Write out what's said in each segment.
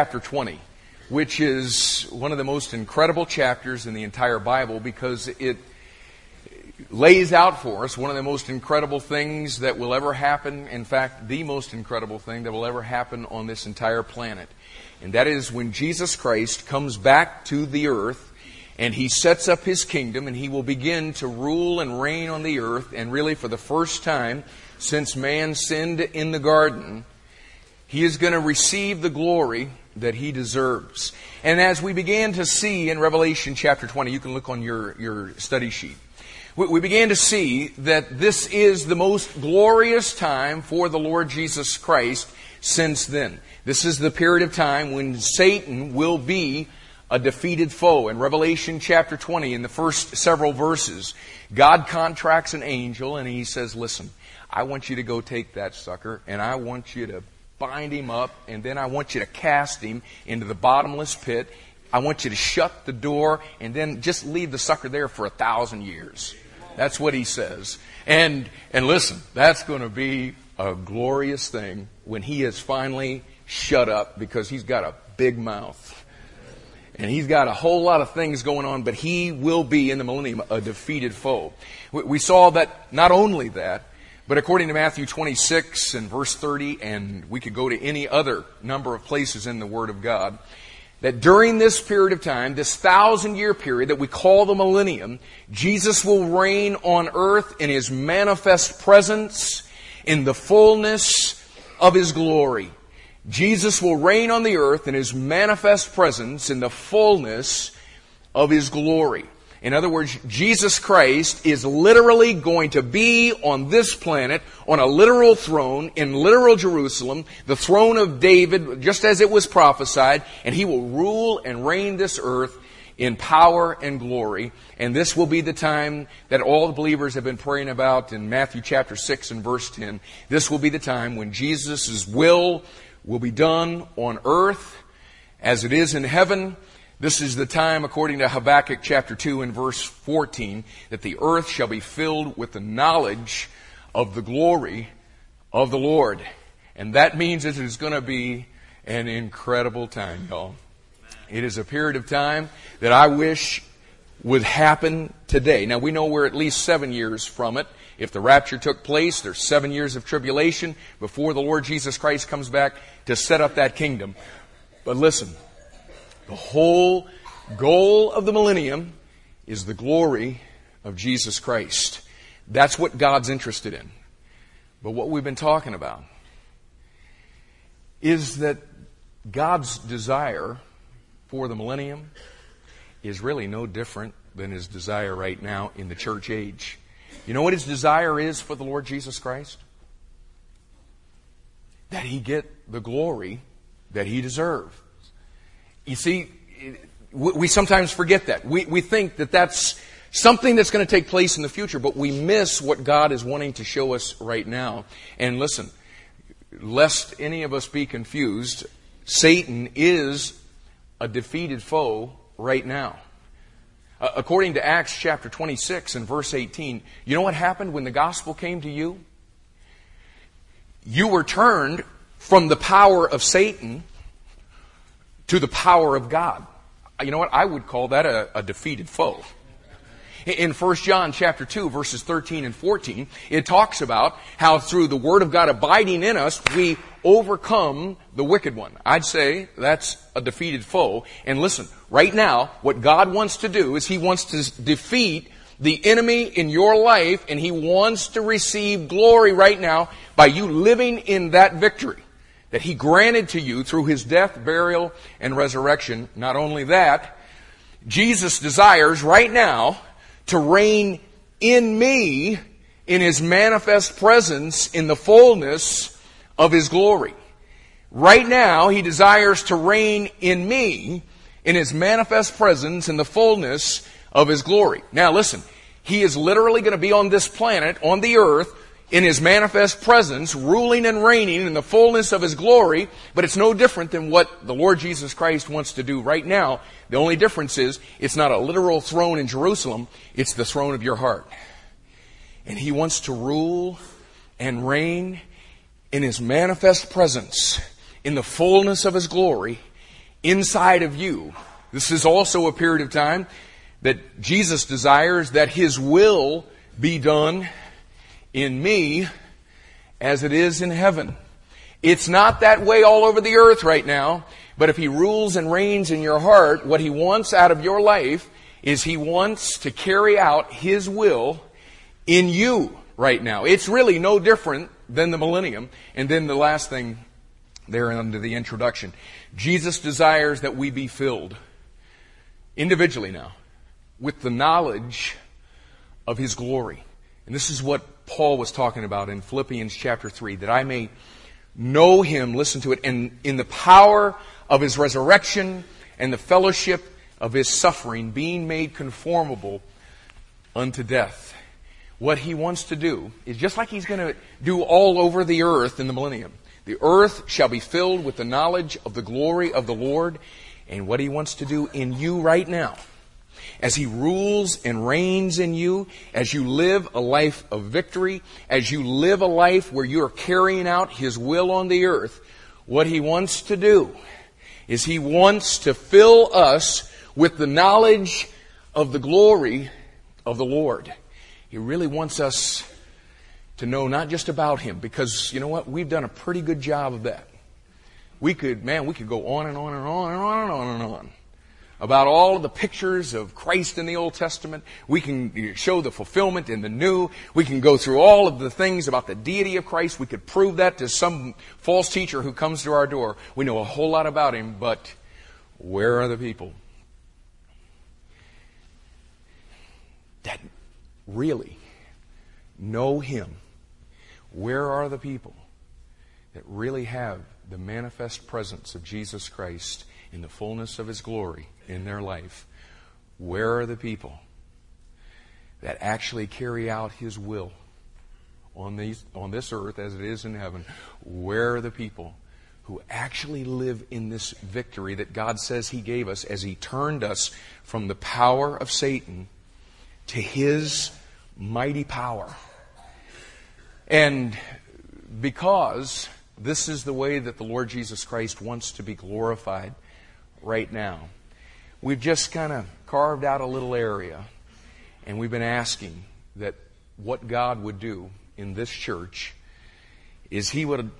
chapter 20, which is one of the most incredible chapters in the entire Bible because it lays out for us one of the most incredible things that will ever happen. In fact, the most incredible thing that will ever happen on this entire planet. And that is when Jesus Christ comes back to the earth and he sets up his kingdom and he will begin to rule and reign on the earth. And really, for the first time since man sinned in the garden, he is going to receive the glory that he deserves. And as we began to see in Revelation chapter 20, you can look on your, your study sheet. We, we began to see that this is the most glorious time for the Lord Jesus Christ since then. This is the period of time when Satan will be a defeated foe. In Revelation chapter 20, in the first several verses, God contracts an angel and he says, listen, I want you to go take that sucker and I want you to bind him up, and then I want you to cast him into the bottomless pit. I want you to shut the door, and then just leave the sucker there for a thousand years. That's what he says. And, and listen, that's going to be a glorious thing when he is finally shut up because he's got a big mouth. And he's got a whole lot of things going on, but he will be in the millennium a defeated foe. We saw that not only that, but according to Matthew 26 and verse 30, and we could go to any other number of places in the Word of God, that during this period of time, this thousand year period that we call the millennium, Jesus will reign on earth in His manifest presence in the fullness of His glory. Jesus will reign on the earth in His manifest presence in the fullness of His glory. In other words, Jesus Christ is literally going to be on this planet on a literal throne in literal Jerusalem, the throne of David, just as it was prophesied, and he will rule and reign this earth in power and glory. And this will be the time that all the believers have been praying about in Matthew chapter 6 and verse 10. This will be the time when Jesus' will will be done on earth as it is in heaven this is the time, according to Habakkuk chapter 2 and verse 14, that the earth shall be filled with the knowledge of the glory of the Lord. And that means it is going to be an incredible time, y'all. It is a period of time that I wish would happen today. Now we know we're at least seven years from it. If the rapture took place, there's seven years of tribulation before the Lord Jesus Christ comes back to set up that kingdom. But listen, the whole goal of the millennium is the glory of Jesus Christ. That's what God's interested in. But what we've been talking about is that God's desire for the millennium is really no different than his desire right now in the church age. You know what his desire is for the Lord Jesus Christ? That he get the glory that he deserves. You see, we sometimes forget that. We, we think that that's something that's going to take place in the future, but we miss what God is wanting to show us right now. And listen, lest any of us be confused, Satan is a defeated foe right now. According to Acts chapter 26 and verse 18, you know what happened when the gospel came to you? You were turned from the power of Satan to the power of God. Uh, you know what? I would call that a, a defeated foe. In 1 John chapter 2 verses 13 and 14, it talks about how through the Word of God abiding in us, we overcome the wicked one. I'd say that's a defeated foe. And listen, right now, what God wants to do is He wants to defeat the enemy in your life and He wants to receive glory right now by you living in that victory that he granted to you through his death, burial, and resurrection. Not only that, Jesus desires right now to reign in me in his manifest presence in the fullness of his glory. Right now, he desires to reign in me in his manifest presence in the fullness of his glory. Now listen, he is literally going to be on this planet, on the earth, in His manifest presence, ruling and reigning in the fullness of His glory, but it's no different than what the Lord Jesus Christ wants to do right now. The only difference is, it's not a literal throne in Jerusalem, it's the throne of your heart. And He wants to rule and reign in His manifest presence, in the fullness of His glory, inside of you. This is also a period of time that Jesus desires that His will be done in me as it is in heaven. It's not that way all over the earth right now, but if He rules and reigns in your heart, what He wants out of your life is He wants to carry out His will in you right now. It's really no different than the millennium. And then the last thing there under the introduction. Jesus desires that we be filled individually now with the knowledge of His glory. And this is what Paul was talking about in Philippians chapter 3, that I may know Him, listen to it, and in the power of His resurrection and the fellowship of His suffering, being made conformable unto death. What He wants to do is just like He's going to do all over the earth in the millennium. The earth shall be filled with the knowledge of the glory of the Lord and what He wants to do in you right now as He rules and reigns in you, as you live a life of victory, as you live a life where you are carrying out His will on the earth, what He wants to do is He wants to fill us with the knowledge of the glory of the Lord. He really wants us to know not just about Him, because you know what? We've done a pretty good job of that. We could, man, we could go on and on and on and on and on and on about all of the pictures of Christ in the Old Testament. We can show the fulfillment in the New. We can go through all of the things about the deity of Christ. We could prove that to some false teacher who comes to our door. We know a whole lot about him, but where are the people that really know him? Where are the people that really have the manifest presence of Jesus Christ in the fullness of his glory in their life, where are the people that actually carry out his will on, these, on this earth as it is in heaven? Where are the people who actually live in this victory that God says he gave us as he turned us from the power of Satan to his mighty power? And because this is the way that the Lord Jesus Christ wants to be glorified right now. We've just kind of carved out a little area and we've been asking that what God would do in this church is He would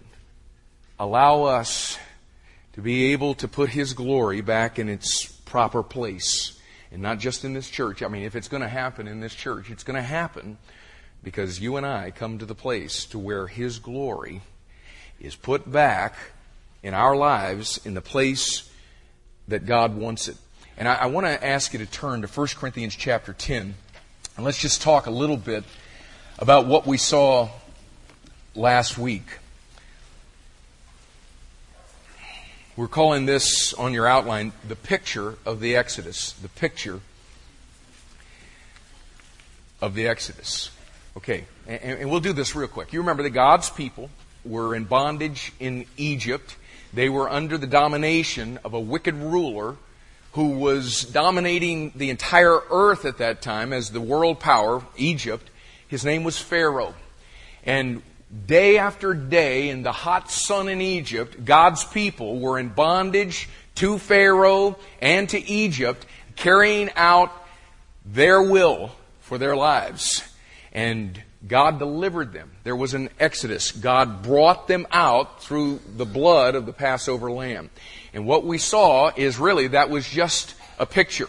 allow us to be able to put His glory back in its proper place. And not just in this church. I mean, if it's going to happen in this church, it's going to happen because you and I come to the place to where His glory is put back in our lives in the place that God wants it. And I, I want to ask you to turn to 1 Corinthians chapter 10. And let's just talk a little bit about what we saw last week. We're calling this on your outline the picture of the Exodus. The picture of the Exodus. Okay, and, and, we'll do this real quick. You remember that God's people were in bondage in Egypt. They were under the domination of a wicked ruler who was dominating the entire earth at that time as the world power, Egypt. His name was Pharaoh. And day after day in the hot sun in Egypt, God's people were in bondage to Pharaoh and to Egypt, carrying out their will for their lives. And God delivered them. There was an exodus. God brought them out through the blood of the Passover lamb. And what we saw is really that was just a picture.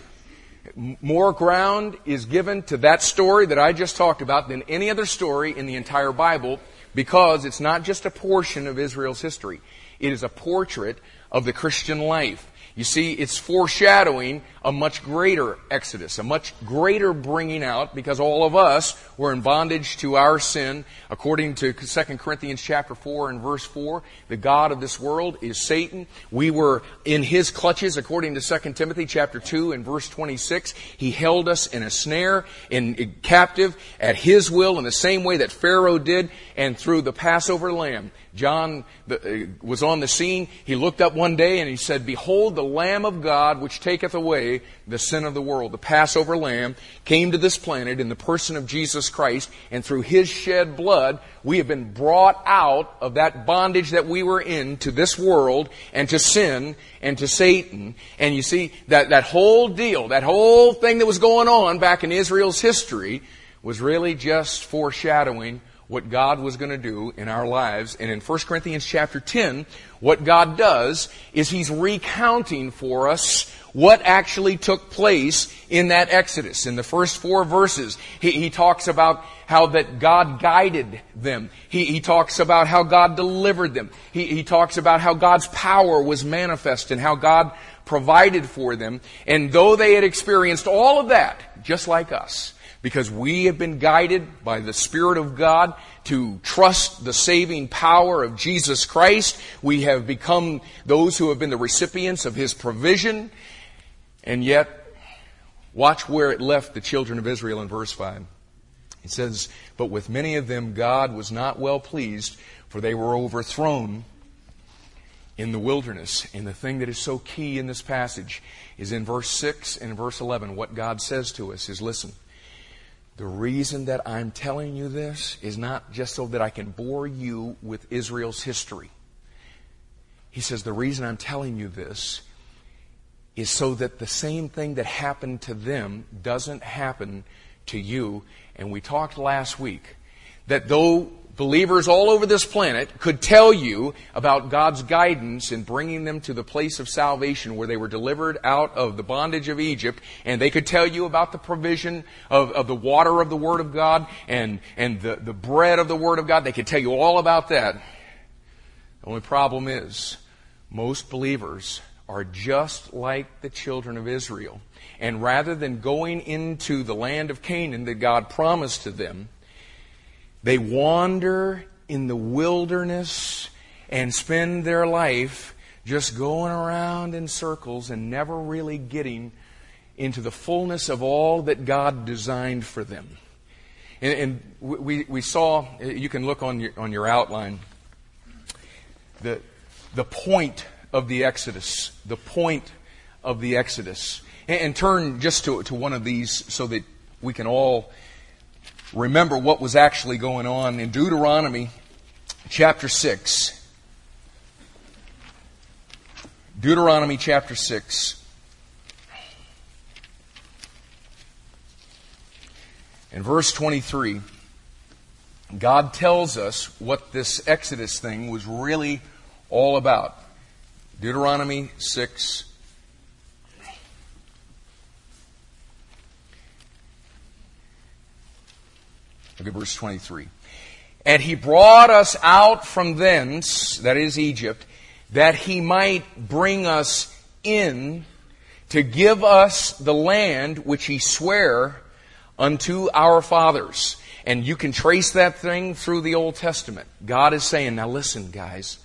More ground is given to that story that I just talked about than any other story in the entire Bible because it's not just a portion of Israel's history. It is a portrait of the Christian life. You see, it's foreshadowing a much greater exodus, a much greater bringing out because all of us were in bondage to our sin. According to 2 Corinthians chapter 4 and verse 4, the God of this world is Satan. We were in his clutches according to 2 Timothy chapter 2 and verse 26. He held us in a snare, in, in captive at his will in the same way that Pharaoh did and through the Passover lamb. John uh, was on the scene. He looked up one day and he said, Behold behold, the Lamb of God, which taketh away the sin of the world. The Passover Lamb came to this planet in the person of Jesus Christ, and through His shed blood, we have been brought out of that bondage that we were in to this world, and to sin, and to Satan. And you see, that, that whole deal, that whole thing that was going on back in Israel's history, was really just foreshadowing what God was going to do in our lives. And in 1 Corinthians chapter 10, what God does is He's recounting for us what actually took place in that Exodus. In the first four verses, He, he talks about how that God guided them. He, he talks about how God delivered them. He, he talks about how God's power was manifest and how God provided for them. And though they had experienced all of that, just like us, because we have been guided by the Spirit of God to trust the saving power of Jesus Christ. We have become those who have been the recipients of His provision. And yet, watch where it left the children of Israel in verse 5. It says, But with many of them God was not well pleased, for they were overthrown in the wilderness. And the thing that is so key in this passage is in verse 6 and verse 11. What God says to us is listen, the reason that I'm telling you this is not just so that I can bore you with Israel's history. He says, The reason I'm telling you this is so that the same thing that happened to them doesn't happen to you. And we talked last week that though believers all over this planet could tell you about God's guidance in bringing them to the place of salvation where they were delivered out of the bondage of Egypt, and they could tell you about the provision of, of the water of the Word of God and, and the, the bread of the Word of God. They could tell you all about that. The only problem is, most believers are just like the children of Israel. And rather than going into the land of Canaan that God promised to them, they wander in the wilderness and spend their life just going around in circles and never really getting into the fullness of all that God designed for them. And, and we, we saw, you can look on your, on your outline, the, the point of the Exodus, the point of the Exodus. And, and turn just to, to one of these so that we can all remember what was actually going on in Deuteronomy chapter 6. Deuteronomy chapter 6. In verse 23, God tells us what this Exodus thing was really all about. Deuteronomy 6, Look at verse 23. And he brought us out from thence, that is Egypt, that he might bring us in to give us the land which he sware unto our fathers. And you can trace that thing through the Old Testament. God is saying, now listen, guys,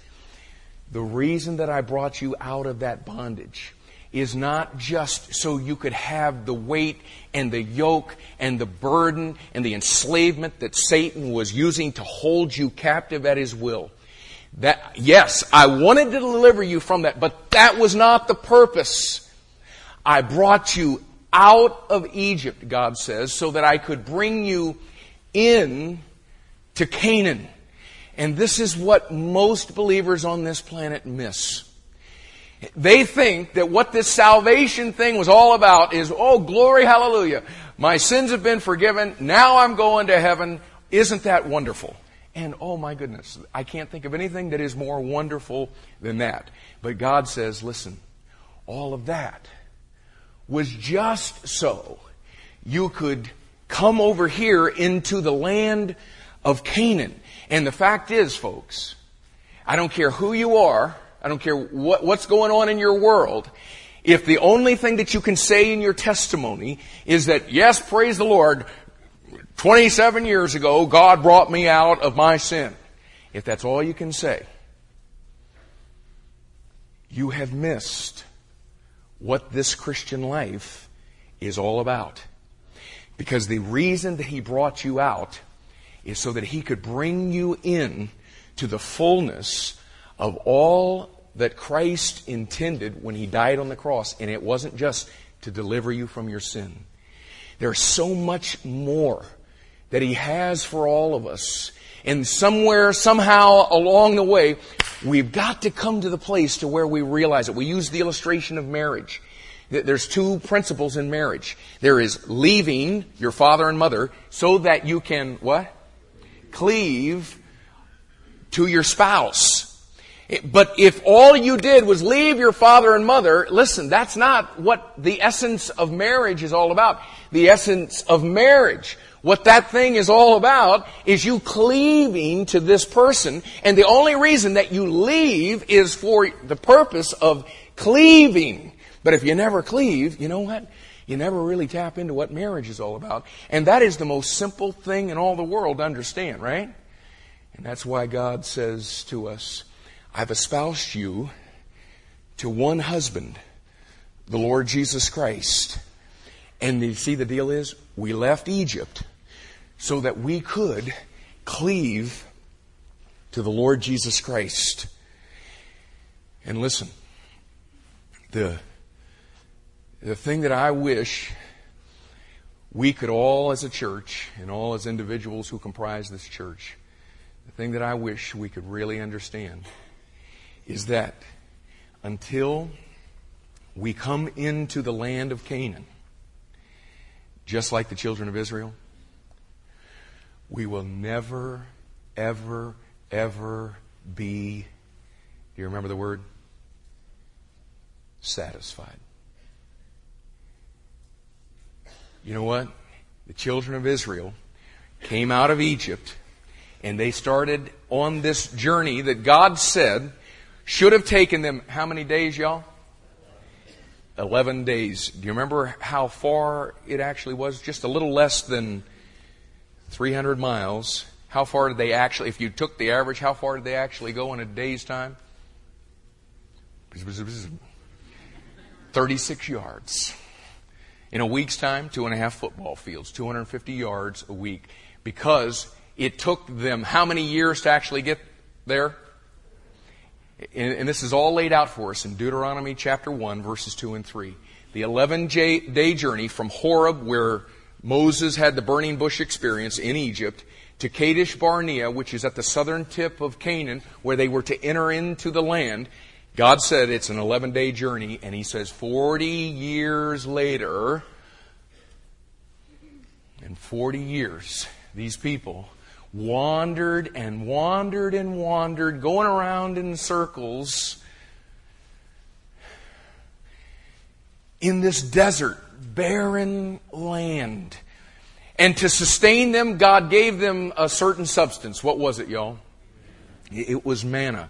the reason that I brought you out of that bondage is not just so you could have the weight and the yoke and the burden and the enslavement that Satan was using to hold you captive at his will. That, yes, I wanted to deliver you from that, but that was not the purpose. I brought you out of Egypt, God says, so that I could bring you in to Canaan. And this is what most believers on this planet miss. They think that what this salvation thing was all about is, oh, glory, hallelujah. My sins have been forgiven. Now I'm going to heaven. Isn't that wonderful? And oh my goodness, I can't think of anything that is more wonderful than that. But God says, listen, all of that was just so you could come over here into the land of Canaan. And the fact is, folks, I don't care who you are, I don't care what, what's going on in your world. If the only thing that you can say in your testimony is that, yes, praise the Lord, 27 years ago, God brought me out of my sin. If that's all you can say, you have missed what this Christian life is all about. Because the reason that He brought you out is so that He could bring you in to the fullness of all that Christ intended when he died on the cross, and it wasn't just to deliver you from your sin. There's so much more that he has for all of us. And somewhere, somehow along the way, we've got to come to the place to where we realize it. We use the illustration of marriage. There's two principles in marriage. There is leaving your father and mother so that you can, what? Cleave to your spouse. But if all you did was leave your father and mother, listen, that's not what the essence of marriage is all about. The essence of marriage, what that thing is all about, is you cleaving to this person, and the only reason that you leave is for the purpose of cleaving. But if you never cleave, you know what? You never really tap into what marriage is all about. And that is the most simple thing in all the world to understand, right? And that's why God says to us, I've espoused you to one husband, the Lord Jesus Christ. And you see, the deal is, we left Egypt so that we could cleave to the Lord Jesus Christ. And listen, the, the thing that I wish we could all as a church and all as individuals who comprise this church, the thing that I wish we could really understand is that until we come into the land of Canaan, just like the children of Israel, we will never, ever, ever be, do you remember the word? Satisfied. You know what? The children of Israel came out of Egypt and they started on this journey that God said should have taken them how many days, y'all? 11 days. Do you remember how far it actually was? Just a little less than 300 miles. How far did they actually, if you took the average, how far did they actually go in a day's time? 36 yards. In a week's time, two and a half football fields, 250 yards a week, because it took them how many years to actually get there? And, this is all laid out for us in Deuteronomy chapter 1, verses 2 and 3. The 11 day journey from Horeb, where Moses had the burning bush experience in Egypt, to Kadesh Barnea, which is at the southern tip of Canaan, where they were to enter into the land. God said it's an 11 day journey, and He says 40 years later, in 40 years, these people wandered and wandered and wandered, going around in circles in this desert, barren land. And to sustain them, God gave them a certain substance. What was it, y'all? It was manna.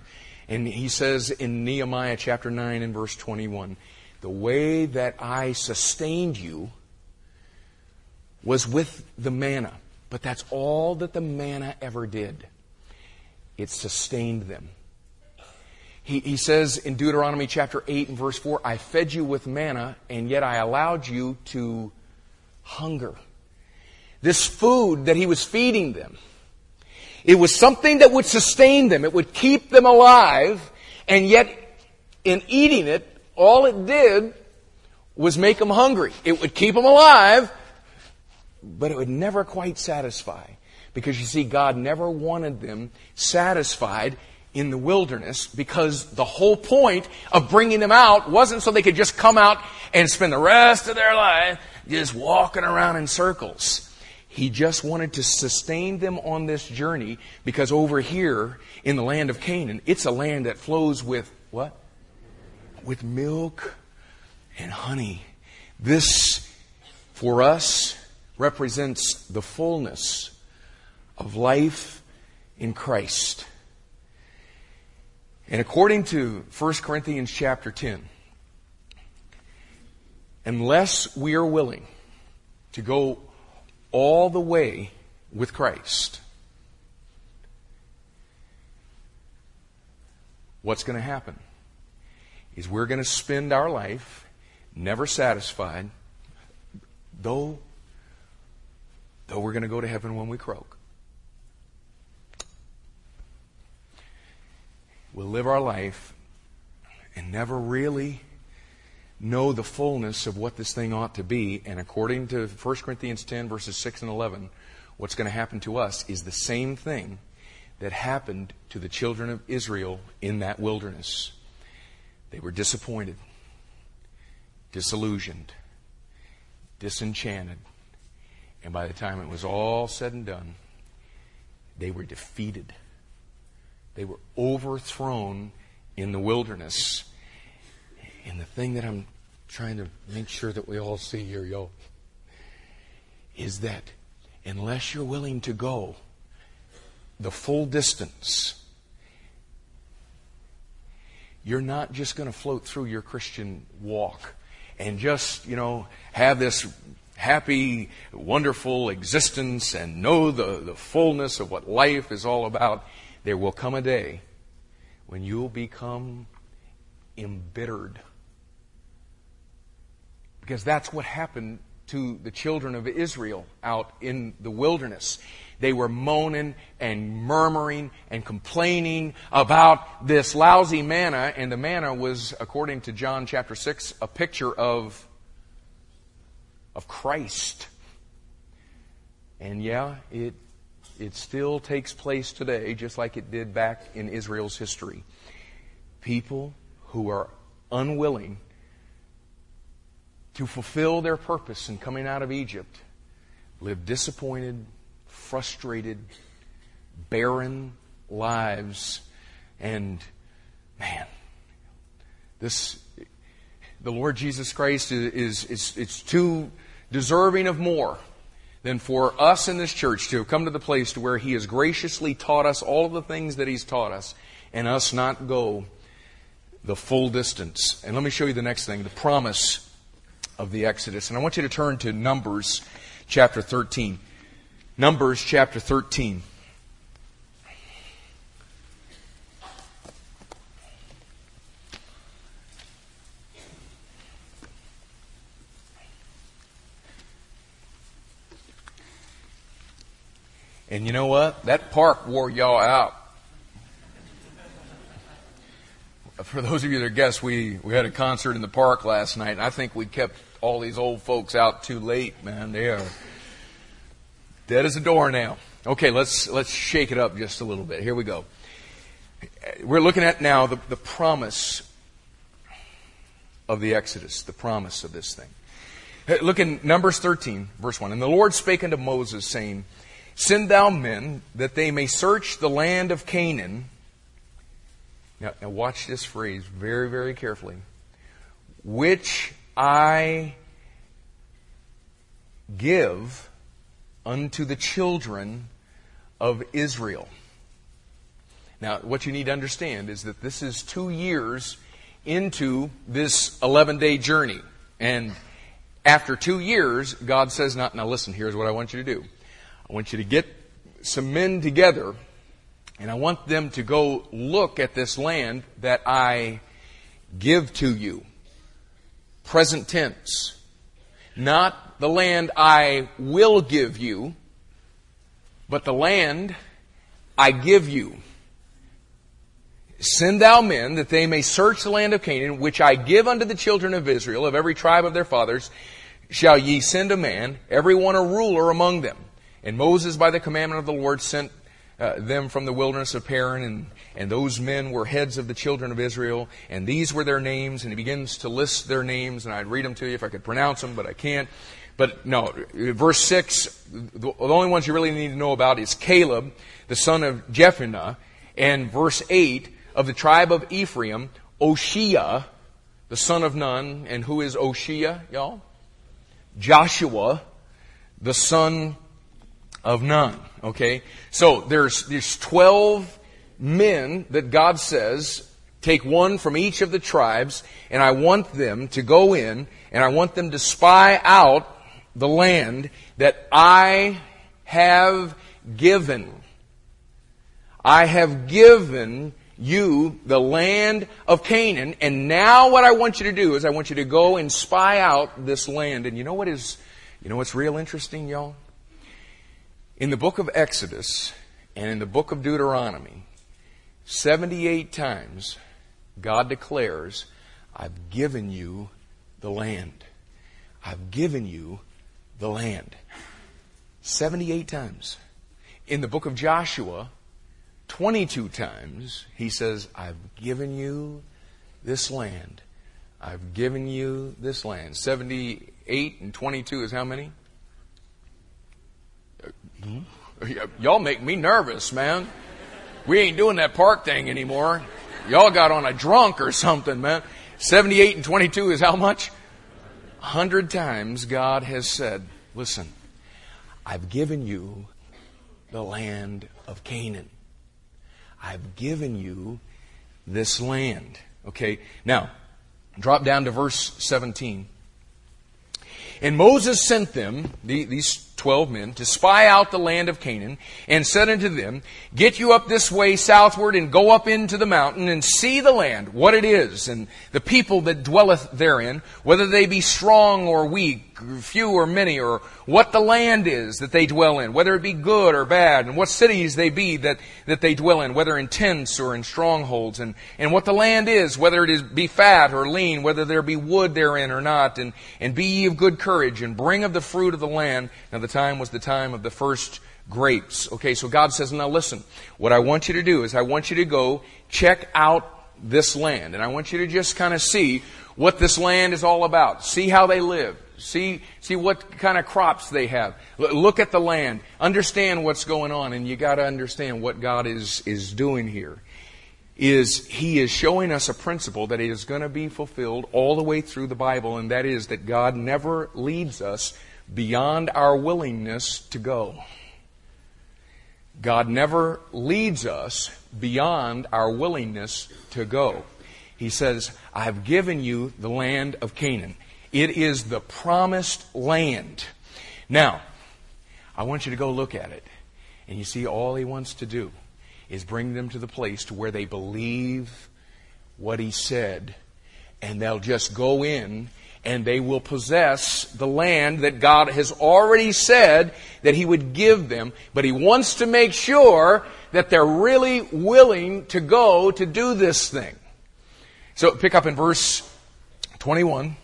And he says in Nehemiah chapter 9 and verse 21 the way that I sustained you was with the manna. But that's all that the manna ever did. It sustained them. He, he says in Deuteronomy chapter 8 and verse 4, I fed you with manna, and yet I allowed you to hunger. This food that he was feeding them, it was something that would sustain them. It would keep them alive, and yet in eating it, all it did was make them hungry. It would keep them alive, but it would never quite satisfy. Because you see, God never wanted them satisfied in the wilderness because the whole point of bringing them out wasn't so they could just come out and spend the rest of their life just walking around in circles. He just wanted to sustain them on this journey because over here in the land of Canaan, it's a land that flows with what? With milk and honey. This, for us, represents the fullness of life in Christ. And according to 1 Corinthians chapter 10, unless we are willing to go all the way with Christ, what's going to happen? Is we're going to spend our life never satisfied, though though we're going to go to heaven when we croak. We'll live our life and never really know the fullness of what this thing ought to be. And according to 1 Corinthians 10, verses 6 and 11, what's going to happen to us is the same thing that happened to the children of Israel in that wilderness. They were disappointed, disillusioned, disenchanted. And by the time it was all said and done, they were defeated. They were overthrown in the wilderness. And the thing that I'm trying to make sure that we all see here, yo, is that unless you're willing to go the full distance, you're not just going to float through your Christian walk and just, you know, have this happy, wonderful existence and know the, the fullness of what life is all about. There will come a day when you'll become embittered. Because that's what happened to the children of Israel out in the wilderness. They were moaning and murmuring and complaining about this lousy manna, and the manna was, according to John chapter 6, a picture of, of Christ. And yeah, it, it still takes place today, just like it did back in Israel's history. People who are unwilling to fulfill their purpose in coming out of Egypt live disappointed, frustrated, barren lives. And man, this, the Lord Jesus Christ is, is, is it's too deserving of more than for us in this church to have come to the place to where He has graciously taught us all of the things that He's taught us and us not go the full distance. And let me show you the next thing, the promise of the Exodus. And I want you to turn to Numbers chapter 13. Numbers chapter 13. And you know what? That park wore y'all out. For those of you that guess, we, we had a concert in the park last night, and I think we kept all these old folks out too late, man. They are dead as a doornail. Okay, let's let's shake it up just a little bit. Here we go. We're looking at now the, the promise of the Exodus, the promise of this thing. Look in Numbers 13, verse 1. And the Lord spake unto Moses, saying, Send thou men that they may search the land of Canaan. Now, now watch this phrase very, very carefully. Which I give unto the children of Israel. Now, what you need to understand is that this is two years into this 11 day journey. And after two years, God says, now, now listen, here's what I want you to do. I want you to get some men together, and I want them to go look at this land that I give to you present tense. Not the land I will give you, but the land I give you. Send thou men that they may search the land of Canaan, which I give unto the children of Israel, of every tribe of their fathers, shall ye send a man, every one a ruler among them. And Moses, by the commandment of the Lord, sent uh, them from the wilderness of Paran, and, and those men were heads of the children of Israel, and these were their names, and he begins to list their names, and I'd read them to you if I could pronounce them, but I can't. But no, verse 6, the only ones you really need to know about is Caleb, the son of Jephunneh, and verse 8, of the tribe of Ephraim, Oshea, the son of Nun, and who is Oshea, y'all? Joshua, the son of Nun. Okay? So there's, there's 12 men that God says, take one from each of the tribes, and I want them to go in, and I want them to spy out the land that I have given. I have given you the land of Canaan, and now what I want you to do is I want you to go and spy out this land. And you know what is, you know what's real interesting, y'all? In the book of Exodus and in the book of Deuteronomy, 78 times God declares, I've given you the land. I've given you the land. 78 times. In the book of Joshua, 22 times, he says, I've given you this land. I've given you this land. 78 and 22 is how many? Mm-hmm. Y'all make me nervous, man. We ain't doing that park thing anymore. Y'all got on a drunk or something, man. 78 and 22 is how much? A 100 times God has said, listen, I've given you the land of Canaan. I've given you this land. Okay, now, drop down to verse 17. And Moses sent them, these twelve men, to spy out the land of Canaan, and said unto them, Get you up this way southward, and go up into the mountain, and see the land, what it is, and the people that dwelleth therein, whether they be strong or weak, few or many, or what the land is that they dwell in, whether it be good or bad, and what cities they be that, that they dwell in, whether in tents or in strongholds, and, and what the land is, whether it is be fat or lean, whether there be wood therein or not, and, and be ye of good courage, and bring of the fruit of the land. Now the time was the time of the first grapes. Okay, so God says, now listen, what I want you to do is I want you to go check out this land, and I want you to just kind of see what this land is all about. See how they live. See, see what kind of crops they have. Look at the land. Understand what's going on, and you got to understand what God is is doing here. Is He is showing us a principle that is going to be fulfilled all the way through the Bible, and that is that God never leads us beyond our willingness to go. God never leads us beyond our willingness to go. He says, I have given you the land of Canaan. It is the promised land. Now, I want you to go look at it. And you see, all he wants to do is bring them to the place to where they believe what he said. And they'll just go in and they will possess the land that God has already said that he would give them. But he wants to make sure that they're really willing to go to do this thing. So pick up in verse 21.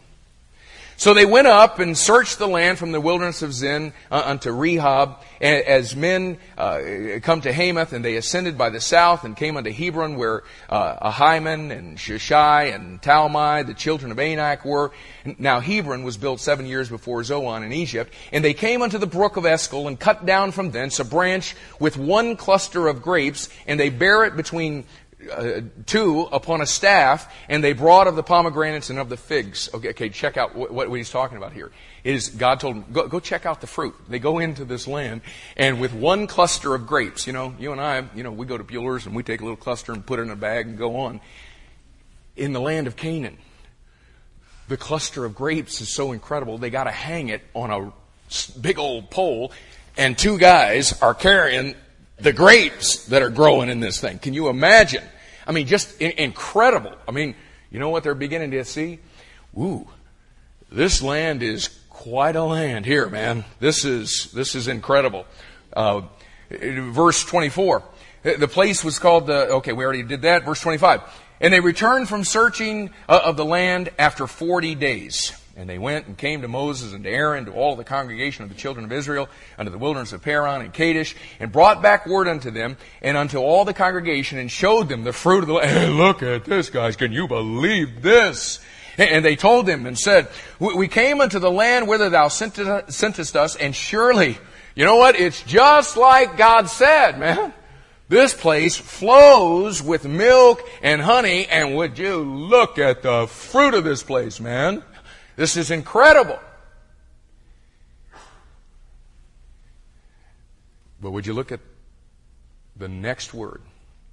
So they went up and searched the land from the wilderness of Zin uh, unto Rehob, as men uh, come to Hamath, and they ascended by the south and came unto Hebron, where uh, Ahiman and Sheshai and Talmai, the children of Anak, were. Now Hebron was built seven years before Zoan in Egypt, and they came unto the brook of Eshcol and cut down from thence a branch with one cluster of grapes, and they bare it between uh, two upon a staff, and they brought of the pomegranates and of the figs. Okay, okay check out what, what he's talking about here. Is God told them, go, go check out the fruit. They go into this land, and with one cluster of grapes, you know, you and I, you know, we go to Bueller's and we take a little cluster and put it in a bag and go on. In the land of Canaan, the cluster of grapes is so incredible, they got to hang it on a big old pole, and two guys are carrying the grapes that are growing in this thing. Can you imagine? I mean, just incredible. I mean, you know what they're beginning to see? Ooh, this land is quite a land here, man. This is, this is incredible. Uh, verse 24. The place was called the, okay, we already did that. Verse 25. And they returned from searching uh, of the land after 40 days. And they went and came to Moses and to Aaron, to all the congregation of the children of Israel, unto the wilderness of Paran and Kadesh, and brought back word unto them, and unto all the congregation, and showed them the fruit of the land. Hey, look at this, guys. Can you believe this? And they told them and said, We came unto the land whither thou sentest us, and surely, you know what? It's just like God said, man. This place flows with milk and honey, and would you look at the fruit of this place, man? This is incredible. But would you look at the next word?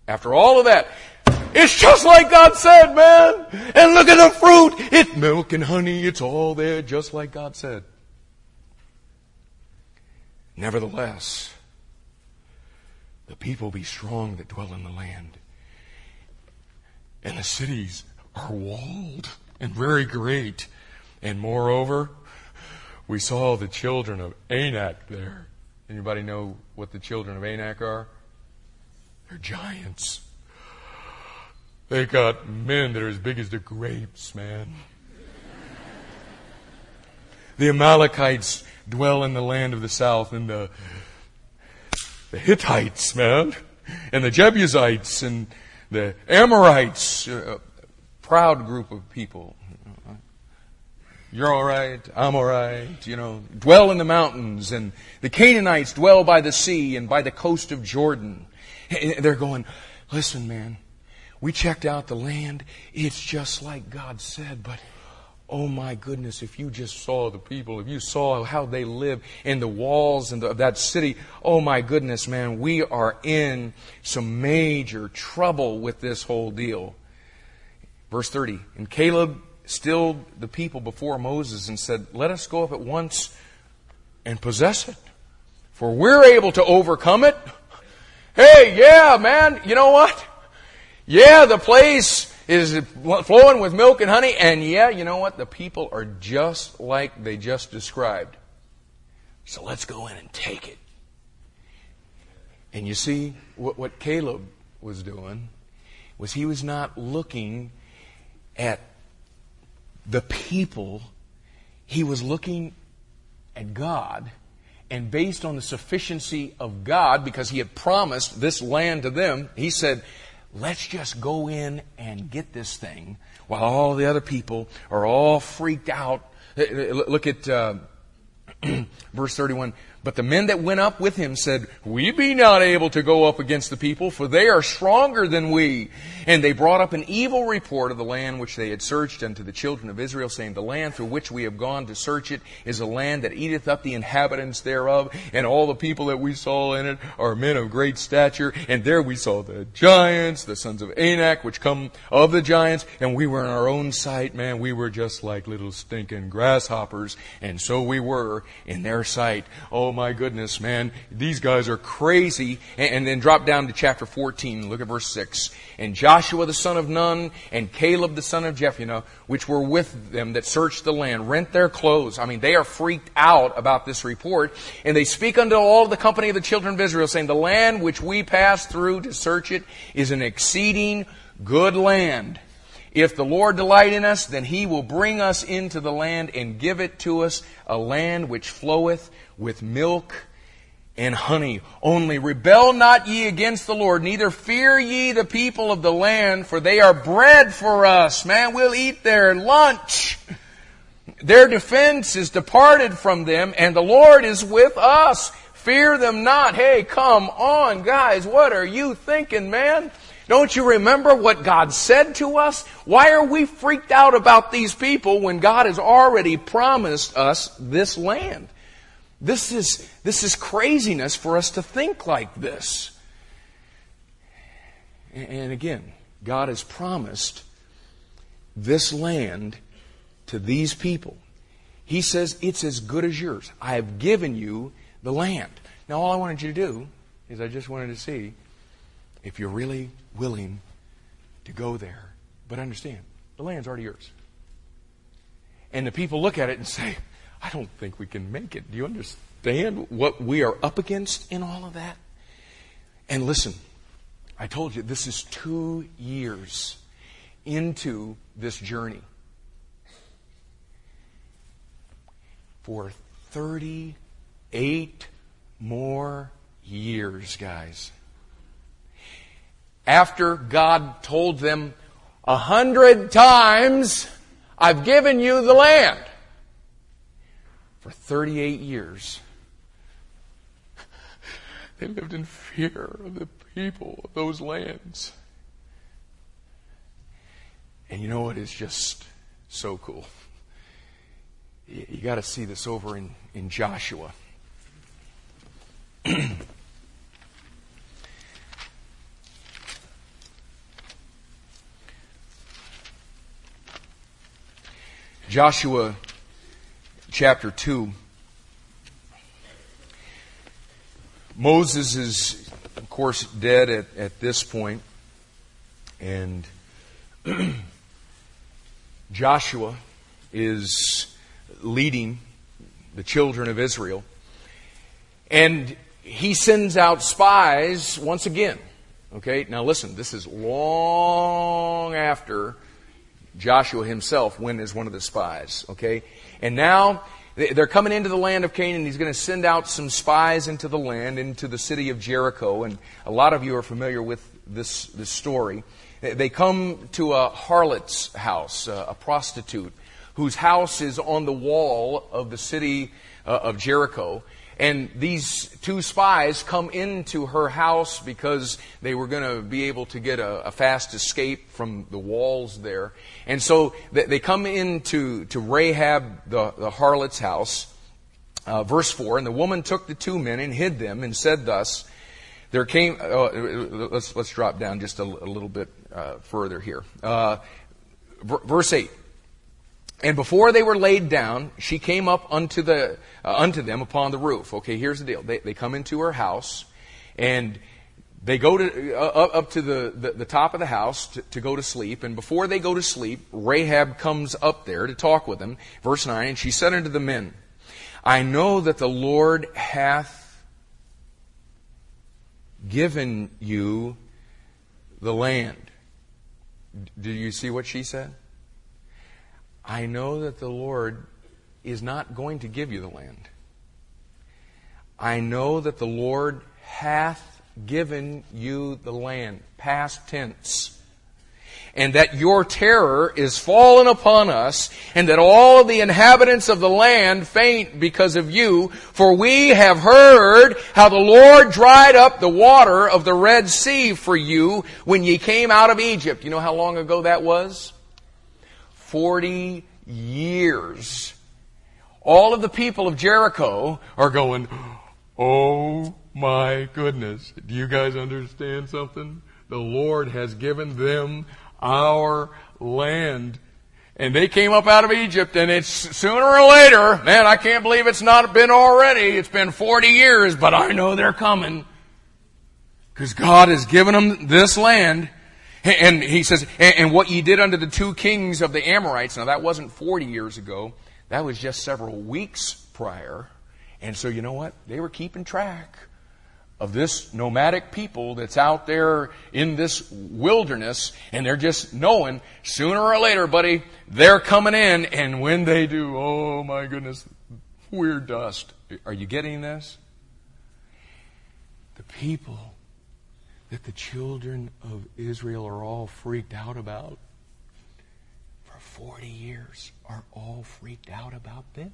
After all of that, it's just like God said, man. And look at the fruit. It's milk and honey. It's all there just like God said. Nevertheless, the people be strong that dwell in the land. And the cities are walled and very great. And moreover, we saw the children of Anak there. Anybody know what the children of Anak are? They're giants. They got men that are as big as the grapes, man. the Amalekites dwell in the land of the south, and the, the Hittites, man, and the Jebusites, and the Amorites, a proud group of people. You're all right. I'm all right. You know, dwell in the mountains. And the Canaanites dwell by the sea and by the coast of Jordan. And they're going, listen, man, we checked out the land. It's just like God said, but oh my goodness, if you just saw the people, if you saw how they live in the walls of that city, oh my goodness, man, we are in some major trouble with this whole deal. Verse 30. And Caleb stilled the people before Moses and said, Let us go up at once and possess it, for we're able to overcome it. Hey, yeah, man, you know what? Yeah, the place is flowing with milk and honey, and yeah, you know what? The people are just like they just described. So let's go in and take it. And you see, what, what Caleb was doing was he was not looking at the people, he was looking at God. And based on the sufficiency of God, because he had promised this land to them, he said, let's just go in and get this thing while all the other people are all freaked out. Look at uh, verse 31. But the men that went up with him said, We be not able to go up against the people, for they are stronger than we. And they brought up an evil report of the land which they had searched unto the children of Israel, saying, The land through which we have gone to search it is a land that eateth up the inhabitants thereof, and all the people that we saw in it are men of great stature. And there we saw the giants, the sons of Anak, which come of the giants, and we were in our own sight, man, we were just like little stinking grasshoppers, and so we were in their sight. Oh, oh my goodness, man, these guys are crazy. And, and, then drop down to chapter 14, look at verse 6. And Joshua the son of Nun and Caleb the son of Jephunneh, which were with them that searched the land, rent their clothes. I mean, they are freaked out about this report. And they speak unto all the company of the children of Israel, saying, The land which we passed through to search it is an exceeding good land. If the Lord delight in us, then he will bring us into the land and give it to us, a land which floweth with milk and honey. Only rebel not ye against the Lord, neither fear ye the people of the land, for they are bread for us. Man, we'll eat their lunch. Their defense is departed from them, and the Lord is with us. Fear them not. Hey, come on, guys. What are you thinking, man? Don't you remember what God said to us? Why are we freaked out about these people when God has already promised us this land? This is, this is craziness for us to think like this. And again, God has promised this land to these people. He says, It's as good as yours. I have given you the land. Now, all I wanted you to do is I just wanted to see if you're really willing to go there. But understand, the land's already yours. And the people look at it and say, I don't think we can make it. Do you understand what we are up against in all of that? And listen, I told you this is two years into this journey. For 38 more years, guys. After God told them a hundred times, I've given you the land for 38 years. They lived in fear of the people of those lands. And you know what is just so cool? You, you got to see this over in, in Joshua. Joshua chapter 2. Moses is, of course, dead at, at this point, and Joshua is leading the children of Israel. And he sends out spies once again. Okay, now listen, this is long after Joshua himself went as one of the spies. Okay, and now they're coming into the land of Canaan. He's going to send out some spies into the land, into the city of Jericho. And a lot of you are familiar with this, this story. They come to a harlot's house, a prostitute, whose house is on the wall of the city uh, of Jericho. And these two spies come into her house because they were going to be able to get a, a, fast escape from the walls there. And so they come into to Rahab, the, the harlot's house. Uh, verse 4 And the woman took the two men and hid them and said thus, there came, uh, let's, let's drop down just a, a little bit uh, further here. Uh, verse 8. And before they were laid down, she came up unto, the, uh, unto them upon the roof. Okay, here's the deal. They, they come into her house, and they go to, uh, up to the, the, the, top of the house to, to, go to sleep. And before they go to sleep, Rahab comes up there to talk with them. Verse 9, and she said unto the men, I know that the Lord hath given you the land. Do you see what she said? I know that the Lord is not going to give you the land. I know that the Lord hath given you the land. Past tense and that your terror is fallen upon us, and that all the inhabitants of the land faint because of you, for we have heard how the Lord dried up the water of the Red Sea for you when ye came out of Egypt. You know how long ago that was? Forty years. All of the people of Jericho are going, Oh my goodness. Do you guys understand something? The Lord has given them our land. And they came up out of Egypt and it's sooner or later, man, I can't believe it's not been already. It's been 40 years, but I know they're coming. Because God has given them this land. And he says, and what ye did unto the two kings of the Amorites, now that wasn't 40 years ago. That was just several weeks prior. And so you know what? They were keeping track of this nomadic people that's out there in this wilderness, and they're just knowing sooner or later, buddy, they're coming in, and when they do, oh my goodness, we're dust. Are you getting this? The people that the children of Israel are all freaked out about for 40 years are all freaked out about them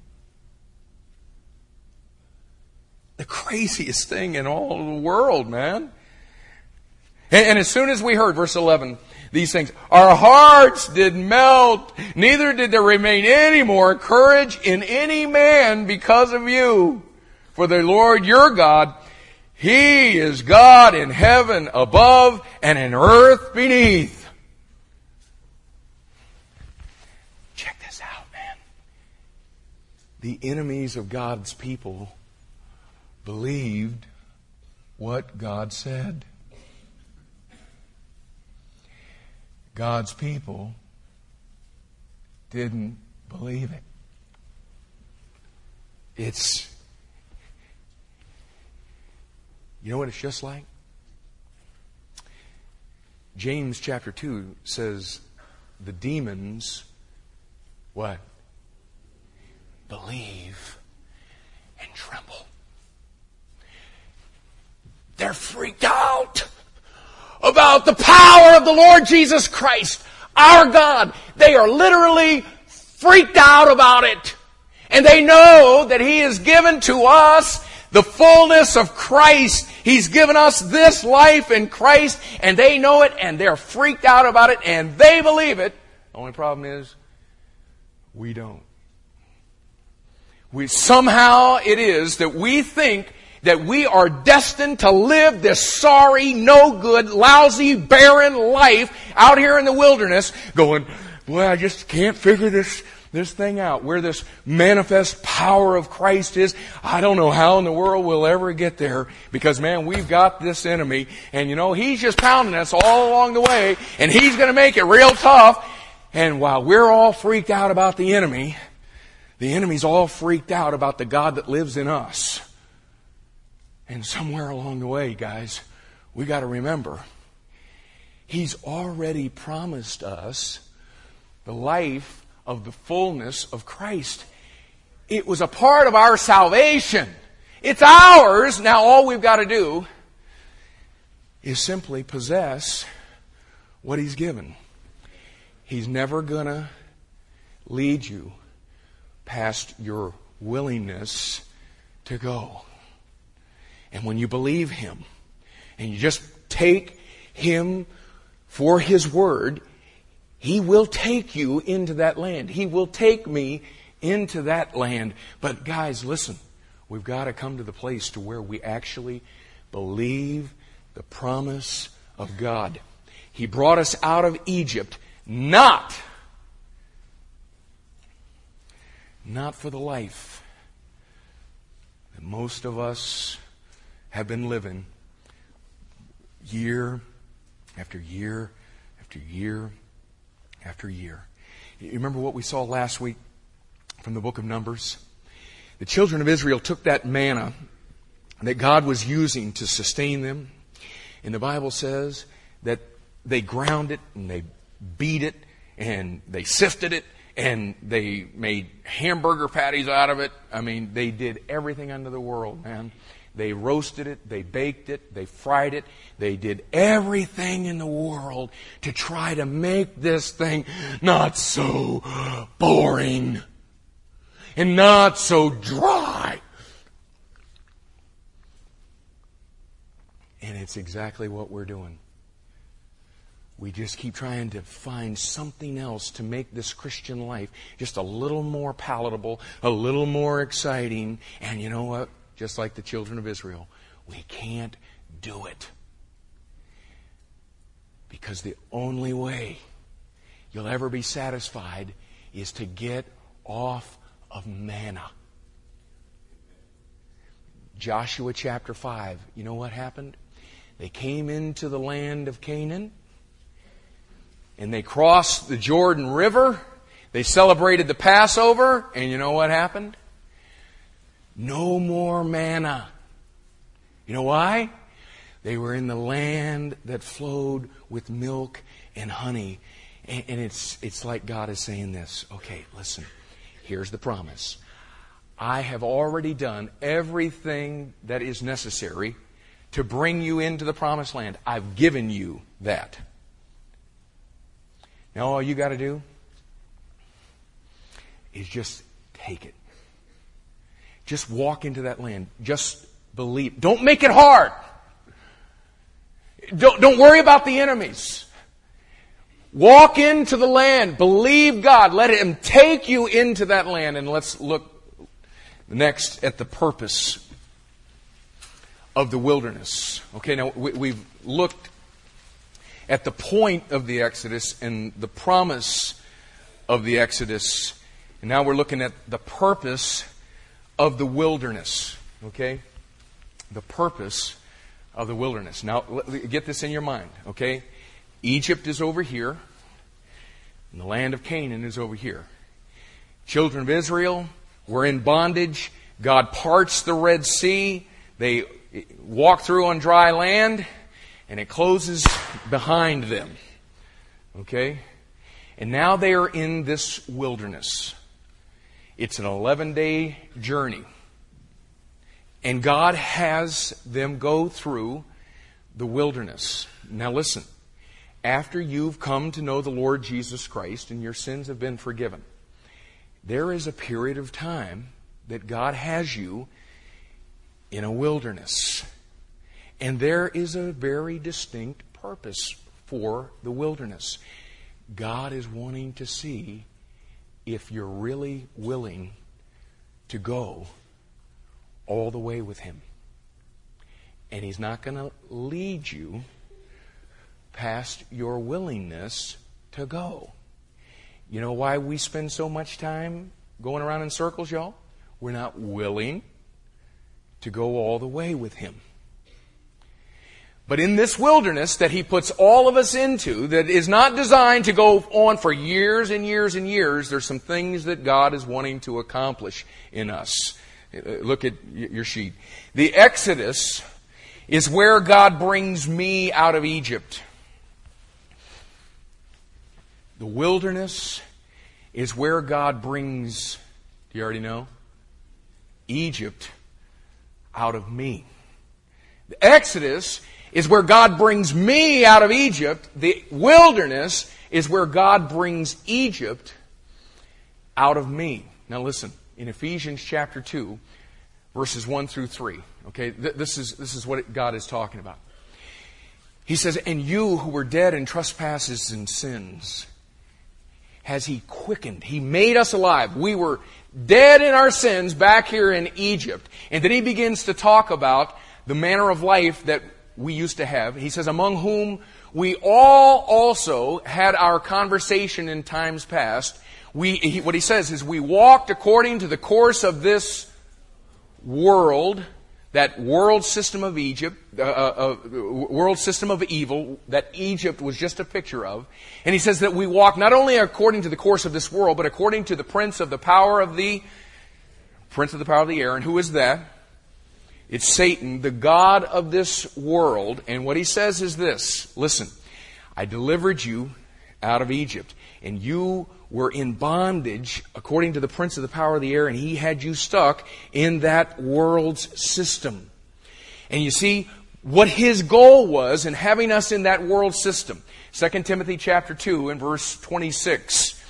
the craziest thing in all the world, man. And, and, as soon as we heard, verse 11, these things, our hearts did melt, neither did there remain any more courage in any man because of you. For the Lord your God, He is God in heaven above and in earth beneath. Check this out, man. The enemies of God's people believed what God said. God's people didn't believe it. It's, you know what it's just like? James chapter 2 says the demons, what? Believe and tremble. They're freaked out about the power of the Lord Jesus Christ, our God. They are literally freaked out about it. And they know that He has given to us the fullness of Christ. He's given us this life in Christ, and they know it, and they're freaked out about it, and they believe it. The only problem is, we don't. We, somehow it is that we think that we are destined to live this sorry, no good, lousy, barren life out here in the wilderness going, boy, I just can't figure this, this thing out. Where this manifest power of Christ is, I don't know how in the world we'll ever get there because man, we've got this enemy and you know, he's just pounding us all along the way and he's gonna make it real tough. And while we're all freaked out about the enemy, the enemy's all freaked out about the God that lives in us. And somewhere along the way, guys, we got to remember He's already promised us the life of the fullness of Christ. It was a part of our salvation. It's ours. Now all we've got to do is simply possess what He's given. He's never going to lead you past your willingness to go. And when you believe Him and you just take Him for His Word, He will take you into that land. He will take me into that land. But guys, listen, we've got to come to the place to where we actually believe the promise of God. He brought us out of Egypt not not for the life that most of us have been living year after year after year after a year. You remember what we saw last week from the book of Numbers? The children of Israel took that manna that God was using to sustain them, and the Bible says that they ground it and they beat it and they sifted it and they made hamburger patties out of it. I mean, they did everything under the world, man. They roasted it, they baked it, they fried it, they did everything in the world to try to make this thing not so boring and not so dry. And it's exactly what we're doing. We just keep trying to find something else to make this Christian life just a little more palatable, a little more exciting. And you know what? Just like the children of Israel, we can't do it. Because the only way you'll ever be satisfied is to get off of manna. Joshua chapter 5, you know what happened? They came into the land of Canaan and they crossed the Jordan River. They celebrated the Passover, and you know what happened? No more manna. You know why? They were in the land that flowed with milk and honey. And, and it's, it's like God is saying this. Okay, listen. Here's the promise. I have already done everything that is necessary to bring you into the promised land. I've given you that. Now all you got to do is just take it. Just walk into that land. Just believe. Don't make it hard. Don't, don't worry about the enemies. Walk into the land. Believe God. Let Him take you into that land. And let's look next at the purpose of the wilderness. Okay, now we, have looked at the point of the Exodus and the promise of the Exodus. And now we're looking at the purpose of the wilderness. Okay? The purpose of the wilderness. Now, get this in your mind. Okay? Egypt is over here, and the land of Canaan is over here. Children of Israel were in bondage. God parts the Red Sea. They eh, walk through on dry land and it closes behind them. Okay? And now they are in this wilderness. It's an 11 day journey. And God has them go through the wilderness. Now listen. After you've come to know the Lord Jesus Christ and your sins have been forgiven, there is a period of time that God has you in a wilderness. And there is a very distinct purpose for the wilderness. God is wanting to see if you're really willing to go all the way with Him. And He's not going to lead you past your willingness to go. You know why we spend so much time going around in circles, y'all? We're not willing to go all the way with Him. But in this wilderness that he puts all of us into, that is not designed to go on for years and years and years, there's some things that God is wanting to accomplish in us. Uh, look at your sheet. The Exodus is where God brings me out of Egypt. The wilderness is where God brings, do you already know? Egypt out of me. The Exodus is where God brings me out of Egypt. The wilderness is where God brings Egypt out of me. Now listen, in Ephesians chapter 2, verses 1 through 3, okay, th- this, is, this is what God is talking about. He says, And you who were dead in trespasses and sins, has He quickened. He made us alive. We were dead in our sins back here in Egypt. And then He begins to talk about the manner of life that we used to have. He says, Among whom we all also had our conversation in times past. We, he, what he says is, we walked according to the course of this world, that world system of Egypt, uh, uh, world system of evil that Egypt was just a picture of. And he says that we walk not only according to the course of this world, but according to the prince of the power of the, prince of the power of the air. And who is that? It's Satan, the God of this world. And what he says is this listen, I delivered you out of Egypt, and you were in bondage according to the prince of the power of the air, and he had you stuck in that world's system. And you see, what his goal was in having us in that world system. 2 Timothy chapter 2 and verse 26.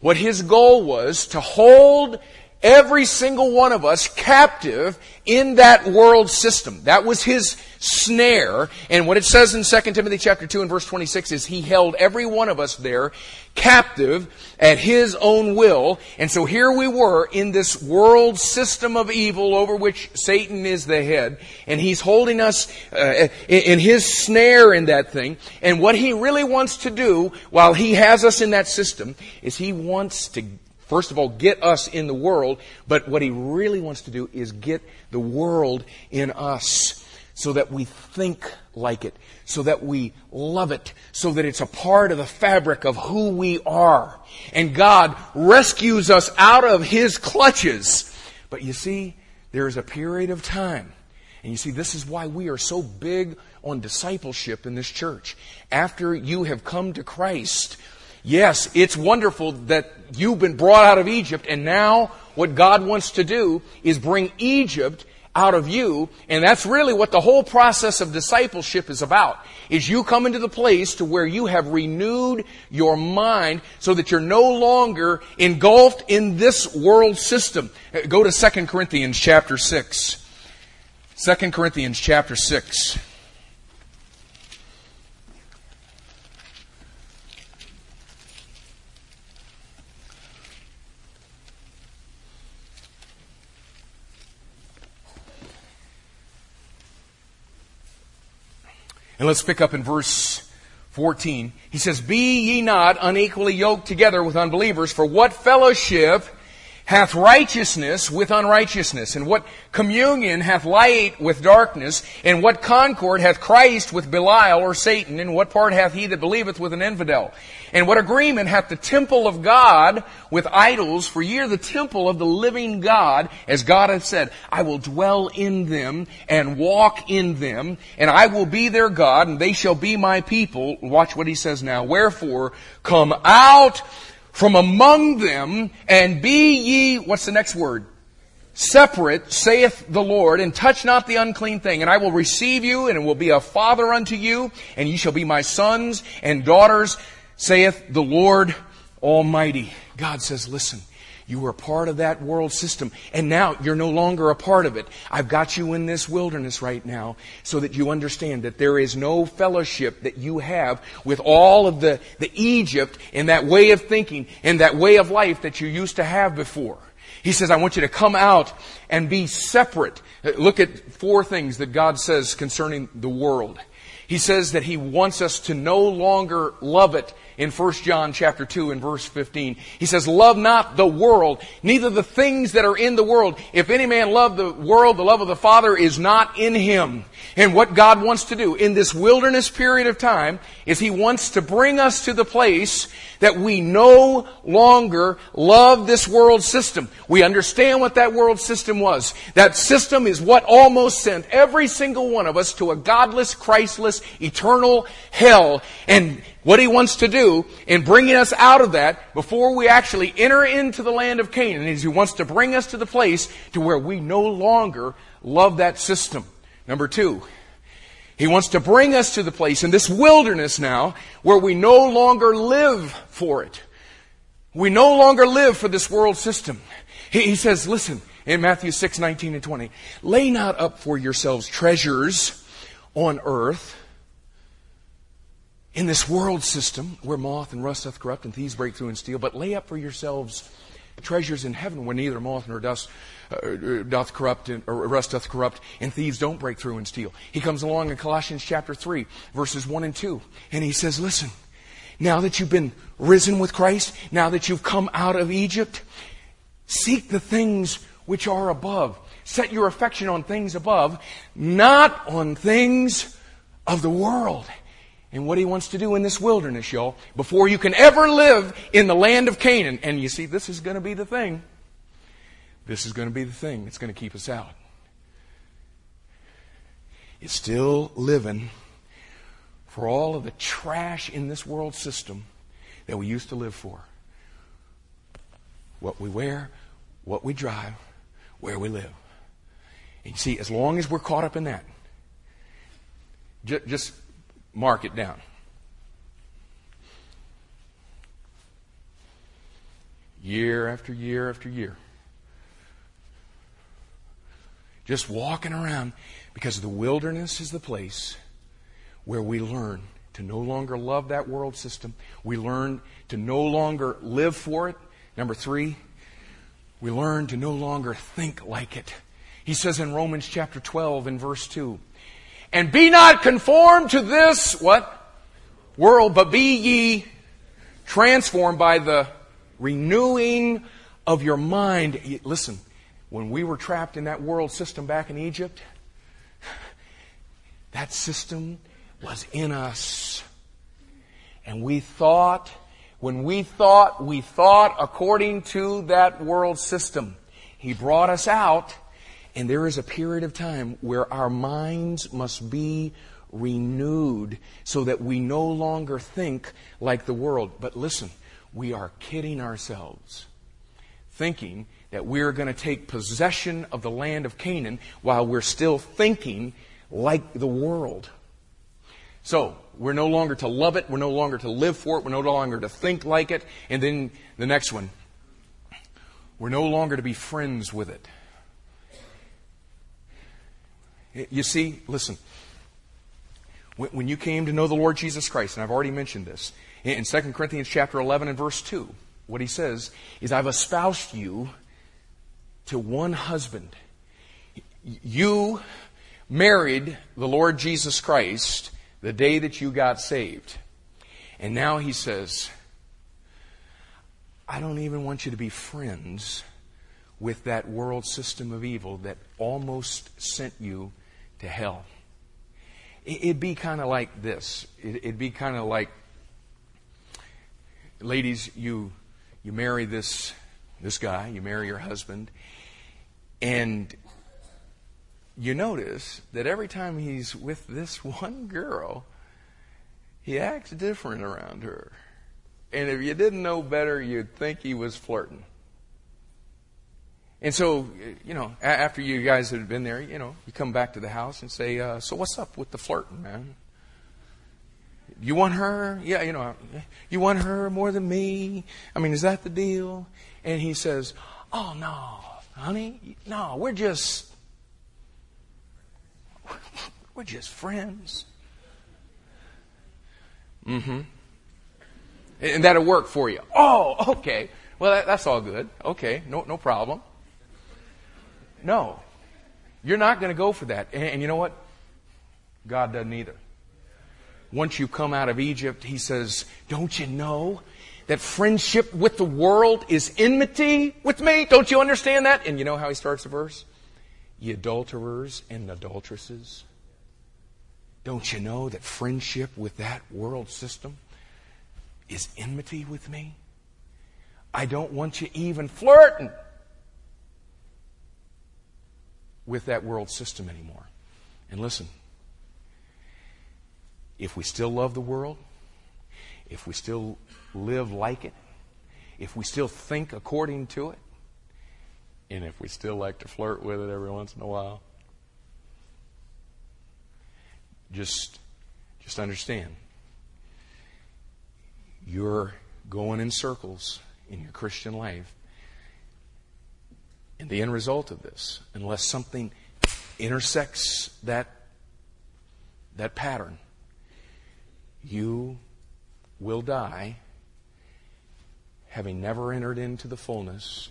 What his goal was to hold every single one of us captive in that world system. That was his snare. And what it says in 2 Timothy chapter 2 and verse 26 is he held every one of us there captive at his own will. And so here we were in this world system of evil over which Satan is the head. And he's holding us uh, in his snare in that thing. And what he really wants to do while he has us in that system is he wants to first of all, get us in the world, but what he really wants to do is get the world in us so that we think like it, so that we love it, so that it's a part of the fabric of who we are. And God rescues us out of his clutches. But you see, there's a period of time. And you see, this is why we are so big on discipleship in this church. After you have come to Christ, Yes, it's wonderful that you've been brought out of Egypt, and now what God wants to do is bring Egypt out of you, and that's really what the whole process of discipleship is about. Is you come into the place to where you have renewed your mind so that you're no longer engulfed in this world system. Uh, go to 2 Corinthians chapter 6. 2 Corinthians chapter 6. And let's pick up in verse 14. He says, Be ye not unequally yoked together with unbelievers, for what fellowship hath righteousness with unrighteousness? And what communion hath light with darkness? And what concord hath Christ with Belial or Satan? And what part hath he that believeth with an infidel? And what agreement hath the temple of God with idols? For ye are the temple of the living God, as God hath said, I will dwell in them and walk in them, and I will be their God, and they shall be my people. Watch what he says now. Wherefore, come out from among them and be ye, what's the next word? Separate, saith the Lord, and touch not the unclean thing, and I will receive you, and it will be a father unto you, and ye shall be my sons and daughters, saith the Lord Almighty. God says, listen, you were part of that world system, and now you're no longer a part of it. I've got you in this wilderness right now so that you understand that there is no fellowship that you have with all of the, the Egypt and that way of thinking and that way of life that you used to have before. He says, I want you to come out and be separate. Uh, look at four things that God says concerning the world. He says that He wants us to no longer love it in 1 John chapter 2 and verse 15. He says, love not the world, neither the things that are in the world. If any man love the world, the love of the Father is not in him. And what God wants to do in this wilderness period of time is He wants to bring us to the place that we no longer love this world system. We understand what that world system was. That system is what almost sent every single one of us to a godless, Christless, eternal hell. And what he wants to do in bringing us out of that before we actually enter into the land of Canaan is he wants to bring us to the place to where we no longer love that system. Number two, he wants to bring us to the place in this wilderness now where we no longer live for it. We no longer live for this world system. He, he says, listen, in Matthew 6, 19 and 20, lay not up for yourselves treasures on earth in this world system where moth and rust doth corrupt and thieves break through and steal, but lay up for yourselves treasures in heaven where neither moth nor dust uh, doth corrupt and, or rust doth corrupt and thieves don't break through and steal. He comes along in Colossians chapter 3 verses 1 and 2 and he says, listen, now that you've been risen with Christ, now that you've come out of Egypt, seek the things which are above. Set your affection on things above, not on things of the world and what he wants to do in this wilderness, y'all, before you can ever live in the land of Canaan. And you see, this is going to be the thing. This is going to be the thing that's going to keep us out. It's still living for all of the trash in this world system that we used to live for. What we wear, what we drive, where we live. And you see, as long as we're caught up in that, just Mark it down. Year after year after year. Just walking around because the wilderness is the place where we learn to no longer love that world system. We learn to no longer live for it. Number three, we learn to no longer think like it. He says in Romans chapter 12 in verse 2, and be not conformed to this, what? World, but be ye transformed by the renewing of your mind. Listen, when we were trapped in that world system back in Egypt, that system was in us. And we thought, when we thought, we thought according to that world system. He brought us out and there is a period of time where our minds must be renewed so that we no longer think like the world. But listen, we are kidding ourselves, thinking that we're going to take possession of the land of Canaan while we're still thinking like the world. So, we're no longer to love it, we're no longer to live for it, we're no longer to think like it. And then the next one, we're no longer to be friends with it. You see, listen, when you came to know the Lord Jesus Christ, and I've already mentioned this, in 2 Corinthians chapter 11 and verse 2, what he says is, I've espoused you to one husband. You married the Lord Jesus Christ the day that you got saved. And now he says, I don't even want you to be friends with that world system of evil that almost sent you to hell. It'd be kind of like this. It'd be kind of like, ladies, you you marry this this guy, you marry your husband, and you notice that every time he's with this one girl, he acts different around her. And if you didn't know better, you'd think he was flirting. And so, you know, after you guys had been there, you know, you come back to the house and say, uh, "So what's up with the flirting, man? You want her? Yeah, you know, you want her more than me? I mean, is that the deal?" And he says, "Oh no, honey, no, we're just, we're just friends." Mm-hmm. And that'll work for you. Oh, okay. Well, that, that's all good. Okay, no, no problem. No. You're not going to go for that. And, and you know what? God doesn't either. Once you come out of Egypt, he says, Don't you know that friendship with the world is enmity with me? Don't you understand that? And you know how he starts the verse? Ye adulterers and adulteresses. Don't you know that friendship with that world system is enmity with me? I don't want you even flirting with that world system anymore. And listen, if we still love the world, if we still live like it, if we still think according to it, and if we still like to flirt with it every once in a while, just, just understand you're going in circles in your Christian life. And the end result of this, unless something intersects that, that pattern, you will die having never entered into the fullness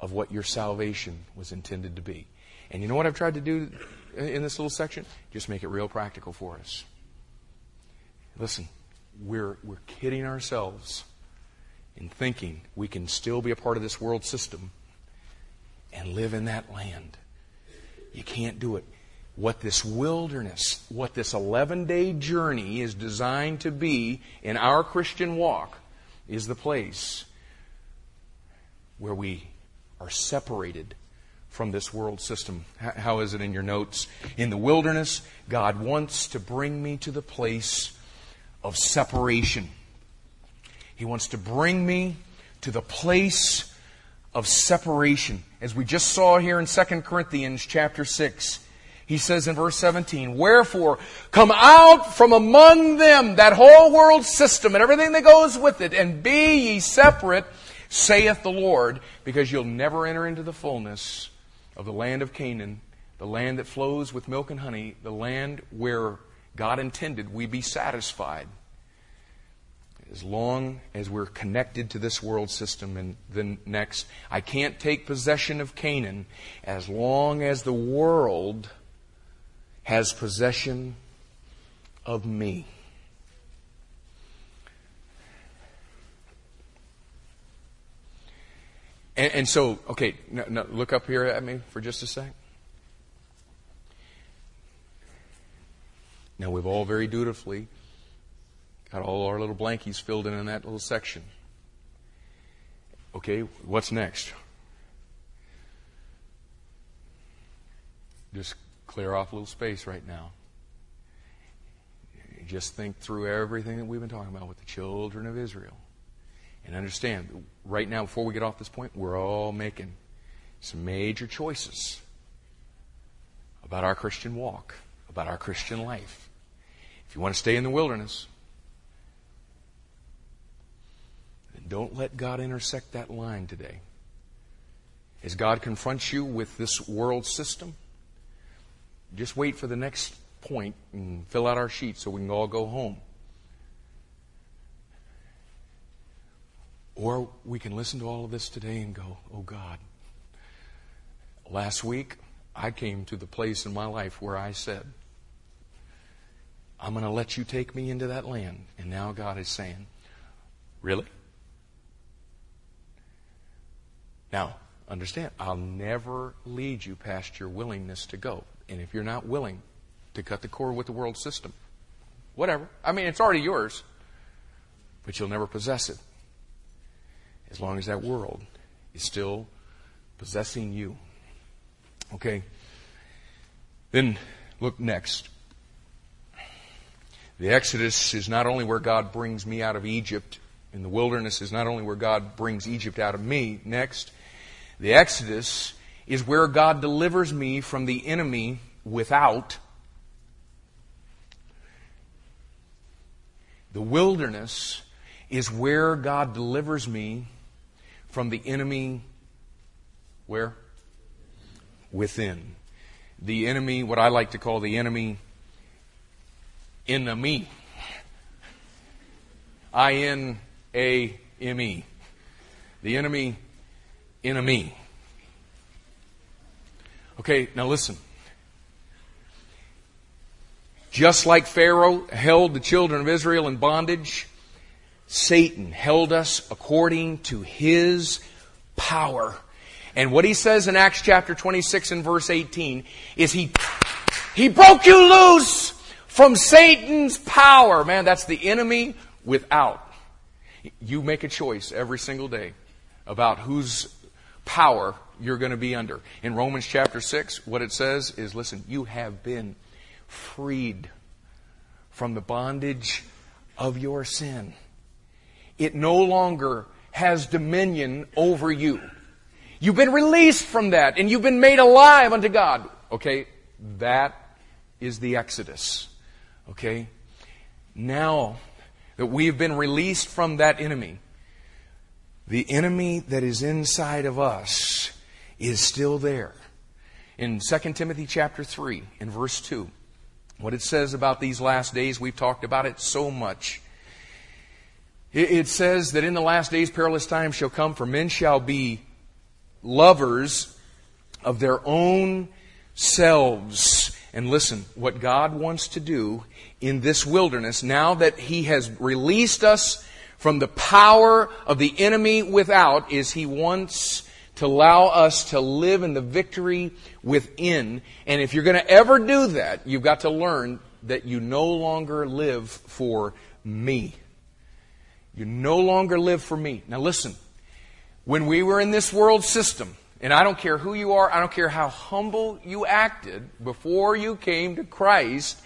of what your salvation was intended to be. And you know what I've tried to do in this little section? Just make it real practical for us. Listen, we're, we're kidding ourselves in thinking we can still be a part of this world system and live in that land. You can't do it. What this wilderness, what this 11 day journey is designed to be in our Christian walk is the place where we are separated from this world system. How is it in your notes? In the wilderness, God wants to bring me to the place of separation. He wants to bring me to the place of separation. As we just saw here in 2 Corinthians chapter 6, he says in verse 17, Wherefore, come out from among them, that whole world system and everything that goes with it, and be ye separate, saith the Lord, because you'll never enter into the fullness of the land of Canaan, the land that flows with milk and honey, the land where God intended we be satisfied as long as we're connected to this world system. And then next, I can't take possession of Canaan as long as the world has possession of me. And, and so, okay, look up here at me for just a sec. Now, we've all very dutifully Got all our little blankies filled in in that little section. Okay, what's next? Just clear off a little space right now. Just think through everything that we've been talking about with the children of Israel. And understand, right now, before we get off this point, we're all making some major choices about our Christian walk, about our Christian life. If you want to stay in the wilderness, Don't let God intersect that line today. As God confronts you with this world system, just wait for the next point and fill out our sheet so we can all go home. Or we can listen to all of this today and go, oh God, last week I came to the place in my life where I said, I'm going to let you take me into that land. And now God is saying, really? Now, understand, I'll never lead you past your willingness to go. And if you're not willing to cut the cord with the world system, whatever. I mean, it's already yours, but you'll never possess it as long as that world is still possessing you. Okay? Then look next. The Exodus is not only where God brings me out of Egypt, and the wilderness is not only where God brings Egypt out of me. Next, the Exodus is where God delivers me from the enemy without. The wilderness is where God delivers me from the enemy where? Within. The enemy, what I like to call the enemy me. I N A M E. The enemy me. Okay, now listen. Just like Pharaoh held the children of Israel in bondage, Satan held us according to his power. And what he says in Acts chapter 26 and verse 18 is he, he broke you loose from Satan's power. Man, that's the enemy without. You make a choice every single day about whose power you're going to be under. In Romans chapter 6, what it says is listen, you have been freed from the bondage of your sin. It no longer has dominion over you. You've been released from that and you've been made alive unto God. Okay? That is the Exodus. Okay? Now that we've been released from that enemy, the enemy that is inside of us is still there. In 2 Timothy chapter 3 in verse 2, what it says about these last days, we've talked about it so much. It says that in the last days perilous times shall come, for men shall be lovers of their own selves. And listen, what God wants to do in this wilderness, now that He has released us from the power of the enemy without, is He wants to allow us to live in the victory within. And if you're going to ever do that, you've got to learn that you no longer live for me. You no longer live for me. Now listen, when we were in this world system, and I don't care who you are, I don't care how humble you acted before you came to Christ,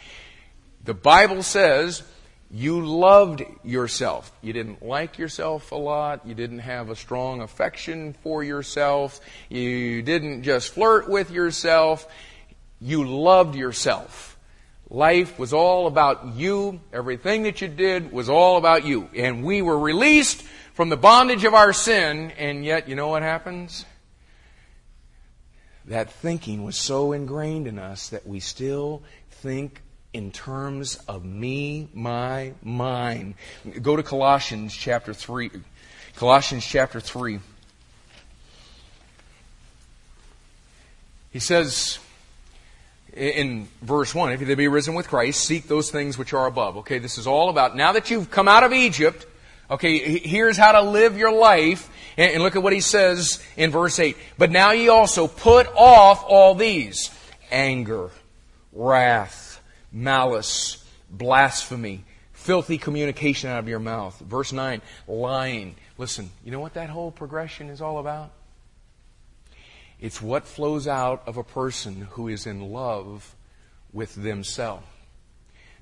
the Bible says you loved yourself. You didn't like yourself a lot. You didn't have a strong affection for yourself. You didn't just flirt with yourself. You loved yourself. Life was all about you. Everything that you did was all about you. And we were released from the bondage of our sin, and yet, you know what happens? That thinking was so ingrained in us that we still think in terms of me, my, mine. Go to Colossians chapter 3. Colossians chapter 3. He says, in verse 1, if you be risen with Christ, seek those things which are above. Okay, this is all about, now that you've come out of Egypt, okay, here's how to live your life. And look at what he says in verse 8. But now ye also put off all these anger, wrath, malice, blasphemy, filthy communication out of your mouth. Verse 9, lying. Listen, you know what that whole progression is all about? It's what flows out of a person who is in love with themselves.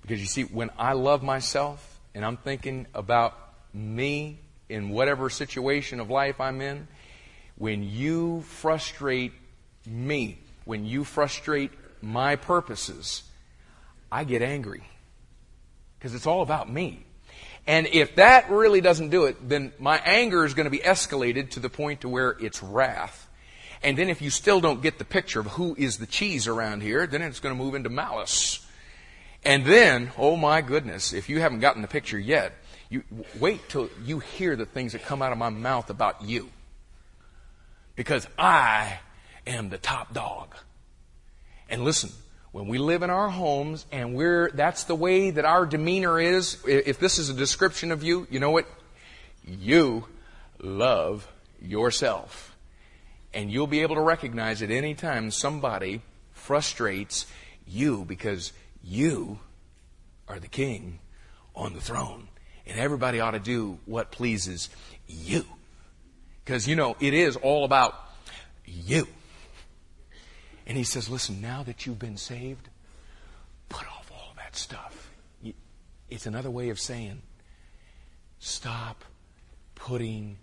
Because you see, when I love myself and I'm thinking about me in whatever situation of life I'm in, when you frustrate me, when you frustrate my purposes, I get angry. Because it's all about me. And if that really doesn't do it, then my anger is going to be escalated to the point to where it's wrath. And then if you still don't get the picture of who is the cheese around here, then it's going to move into malice. And then, oh my goodness, if you haven't gotten the picture yet, you wait till you hear the things that come out of my mouth about you. Because I am the top dog. And listen, when we live in our homes and we're that's the way that our demeanor is, if this is a description of you, you know what? You love yourself. And you'll be able to recognize at any time somebody frustrates you because you are the king on the throne. And everybody ought to do what pleases you. Because, you know, it is all about you. And he says, listen, now that you've been saved, put off all that stuff. It's another way of saying, stop putting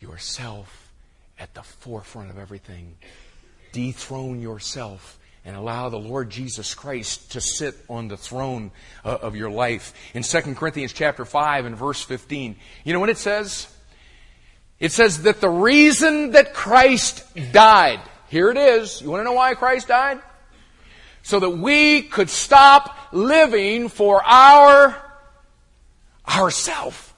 yourself at the forefront of everything. Dethrone yourself and allow the Lord Jesus Christ to sit on the throne uh, of your life. In 2 Corinthians chapter 5 and verse 15, you know what it says? It says that the reason that Christ died, here it is. You want to know why Christ died? So that we could stop living for our ourself.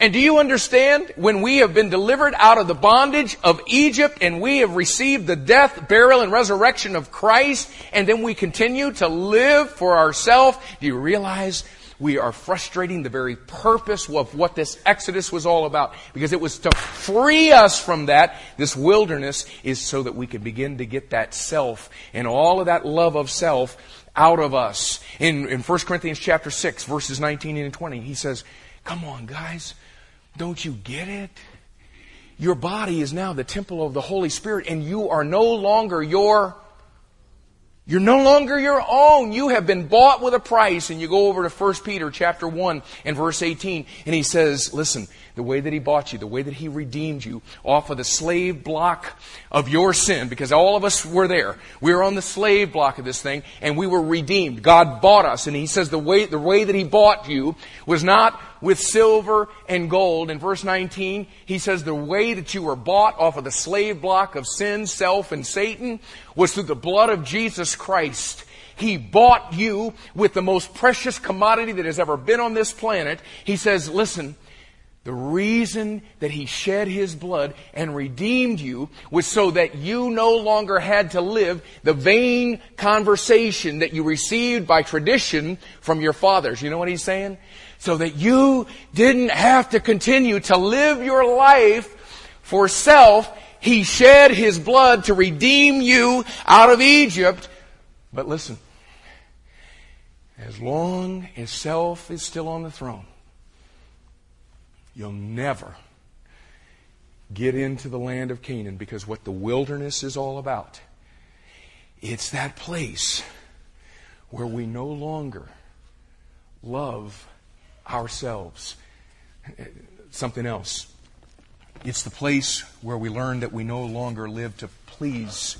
And do you understand when we have been delivered out of the bondage of Egypt and we have received the death, burial, and resurrection of Christ and then we continue to live for ourselves? Do you realize we are frustrating the very purpose of what this Exodus was all about? Because it was to free us from that. This wilderness is so that we can begin to get that self and all of that love of self out of us. In, in 1 Corinthians chapter 6 verses 19 and 20, he says, Come on, guys. Don't you get it? Your body is now the temple of the Holy Spirit, and you are no longer your You're no longer your own. You have been bought with a price. And you go over to 1 Peter chapter 1 and verse 18, and he says, listen, the way that he bought you, the way that he redeemed you off of the slave block of your sin, because all of us were there. We were on the slave block of this thing, and we were redeemed. God bought us, and he says the way, the way that he bought you was not with silver and gold. In verse 19, he says the way that you were bought off of the slave block of sin, self, and Satan was through the blood of Jesus Christ. He bought you with the most precious commodity that has ever been on this planet. He says, listen, the reason that he shed his blood and redeemed you was so that you no longer had to live the vain conversation that you received by tradition from your fathers. You know what he's saying? so that you didn't have to continue to live your life for self. He shed his blood to redeem you out of Egypt. But listen, as long as self is still on the throne, you'll never get into the land of Canaan because what the wilderness is all about, it's that place where we no longer love ourselves. Something else. It's the place where we learn that we no longer live to please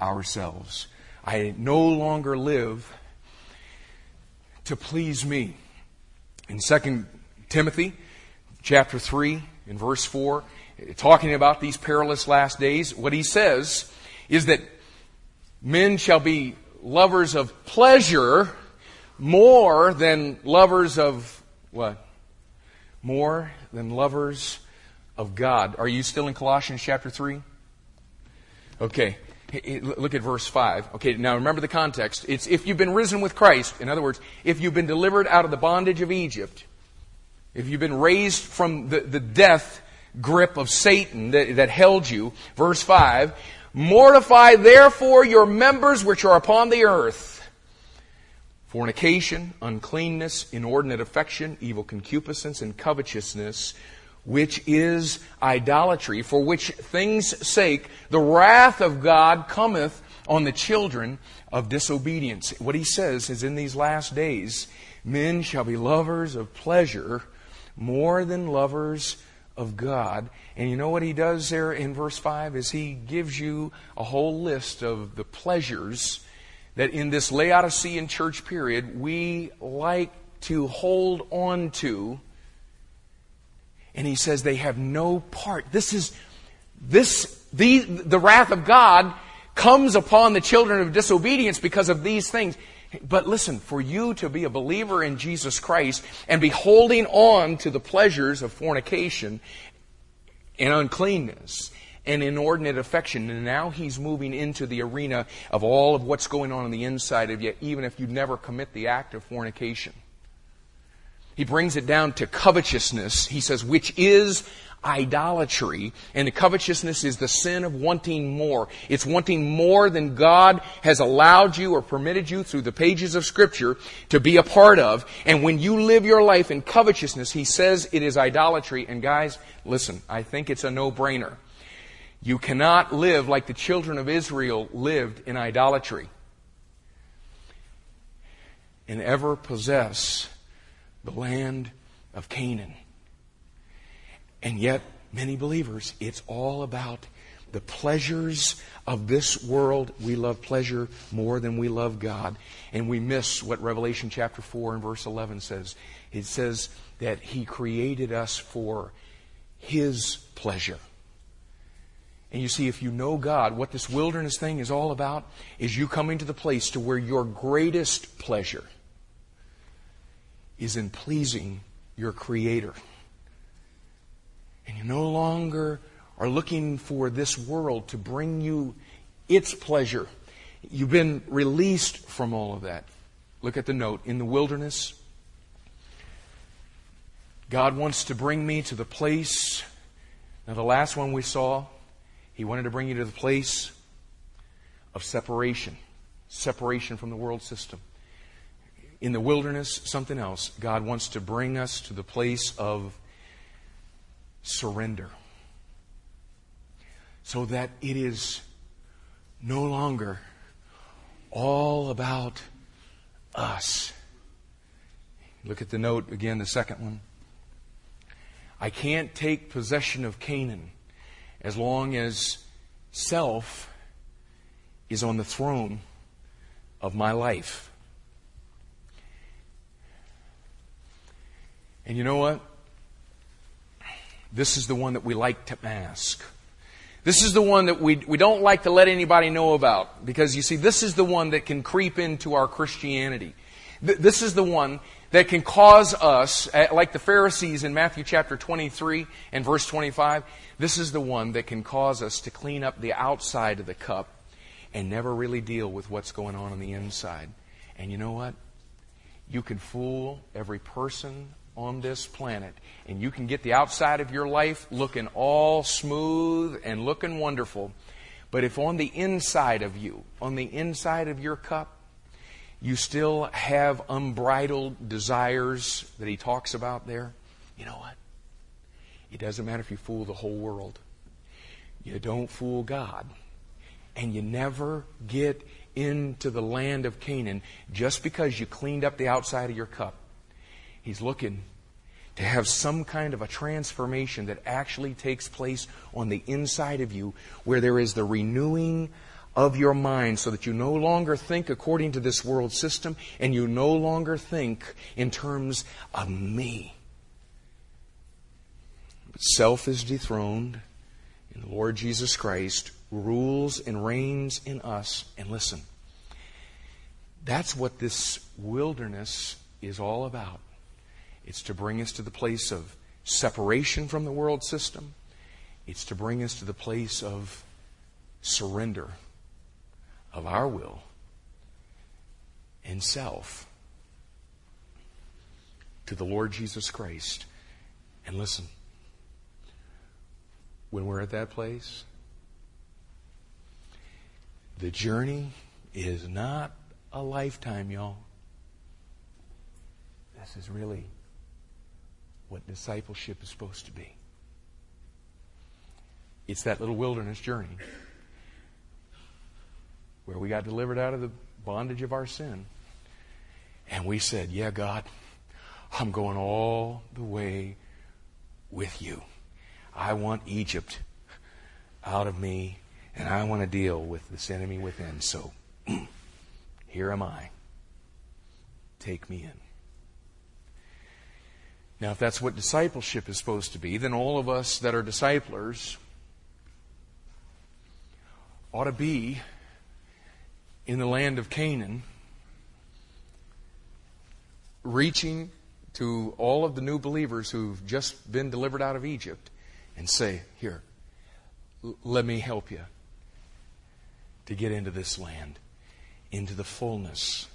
ourselves. I no longer live to please me. In 2 Timothy chapter 3 in verse 4, talking about these perilous last days, what he says is that men shall be lovers of pleasure more than lovers of what? More than lovers of God. Are you still in Colossians chapter 3? Okay. Look at verse 5. Okay, now remember the context. It's if you've been risen with Christ. In other words, if you've been delivered out of the bondage of Egypt, if you've been raised from the, the death grip of Satan that, that held you, verse 5, mortify therefore your members which are upon the earth fornication, uncleanness, inordinate affection, evil concupiscence, and covetousness, which is idolatry, for which things' sake the wrath of God cometh on the children of disobedience. What he says is in these last days, men shall be lovers of pleasure more than lovers of God. And you know what he does there in verse 5 is he gives you a whole list of the pleasures that in this Laodicean church period, we like to hold on to. And he says they have no part. This is, this, the, the wrath of God comes upon the children of disobedience because of these things. But listen, for you to be a believer in Jesus Christ and be holding on to the pleasures of fornication and uncleanness and inordinate affection. And now he's moving into the arena of all of what's going on on the inside of you, even if you never commit the act of fornication. He brings it down to covetousness. He says, which is idolatry. And covetousness is the sin of wanting more. It's wanting more than God has allowed you or permitted you through the pages of Scripture to be a part of. And when you live your life in covetousness, he says it is idolatry. And guys, listen, I think it's a no-brainer. You cannot live like the children of Israel lived in idolatry and ever possess the land of Canaan. And yet, many believers, it's all about the pleasures of this world. We love pleasure more than we love God. And we miss what Revelation chapter 4 and verse 11 says. It says that He created us for His pleasure. And you see, if you know God, what this wilderness thing is all about is you coming to the place to where your greatest pleasure is in pleasing your Creator. And you no longer are looking for this world to bring you its pleasure. You've been released from all of that. Look at the note. In the wilderness, God wants to bring me to the place. Now, the last one we saw he wanted to bring you to the place of separation, separation from the world system. In the wilderness, something else. God wants to bring us to the place of surrender. So that it is no longer all about us. Look at the note again, the second one. I can't take possession of Canaan as long as self is on the throne of my life. And you know what? This is the one that we like to mask. This is the one that we, we don't like to let anybody know about because you see, this is the one that can creep into our Christianity. This is the one that can cause us, eh, like the Pharisees in Matthew chapter 23 and verse 25, this is the one that can cause us to clean up the outside of the cup and never really deal with what's going on on the inside. And you know what? You can fool every person on this planet, and you can get the outside of your life looking all smooth and looking wonderful. But if on the inside of you, on the inside of your cup, you still have unbridled desires that he talks about there, you know what? It doesn't matter if you fool the whole world. You don't fool God. And you never get into the land of Canaan just because you cleaned up the outside of your cup. He's looking to have some kind of a transformation that actually takes place on the inside of you where there is the renewing of your mind so that you no longer think according to this world system and you no longer think in terms of me. Self is dethroned and the Lord Jesus Christ rules and reigns in us. And listen, that's what this wilderness is all about. It's to bring us to the place of separation from the world system. It's to bring us to the place of surrender of our will and self to the Lord Jesus Christ. And listen, when we're at that place, the journey is not a lifetime, y'all. This is really what discipleship is supposed to be. It's that little wilderness journey where we got delivered out of the bondage of our sin. And we said, Yeah, God, I'm going all the way with you. I want Egypt out of me, and I want to deal with this enemy within. So here am I. Take me in. Now, if that's what discipleship is supposed to be, then all of us that are disciplers ought to be in the land of Canaan, reaching to all of the new believers who've just been delivered out of Egypt and say, Here, let me help you to get into this land, into the fullness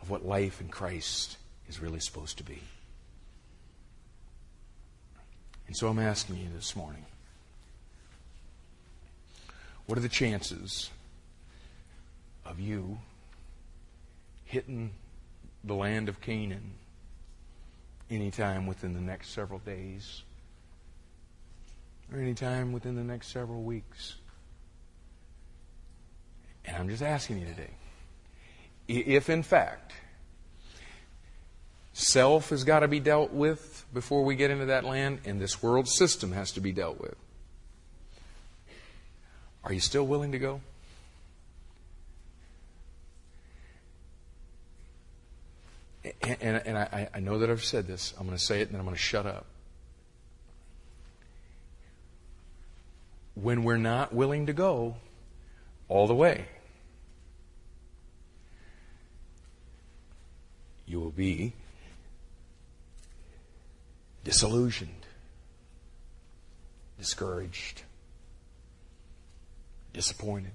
of what life in Christ is really supposed to be. And so I'm asking you this morning what are the chances of you hitting the land of Canaan anytime within the next several days or anytime within the next several weeks. And I'm just asking you today if, in fact, self has got to be dealt with before we get into that land, and this world system has to be dealt with, are you still willing to go? and, and I, I know that I've said this. I'm going to say it and then I'm going to shut up. When we're not willing to go all the way, you will be disillusioned, discouraged, disappointed.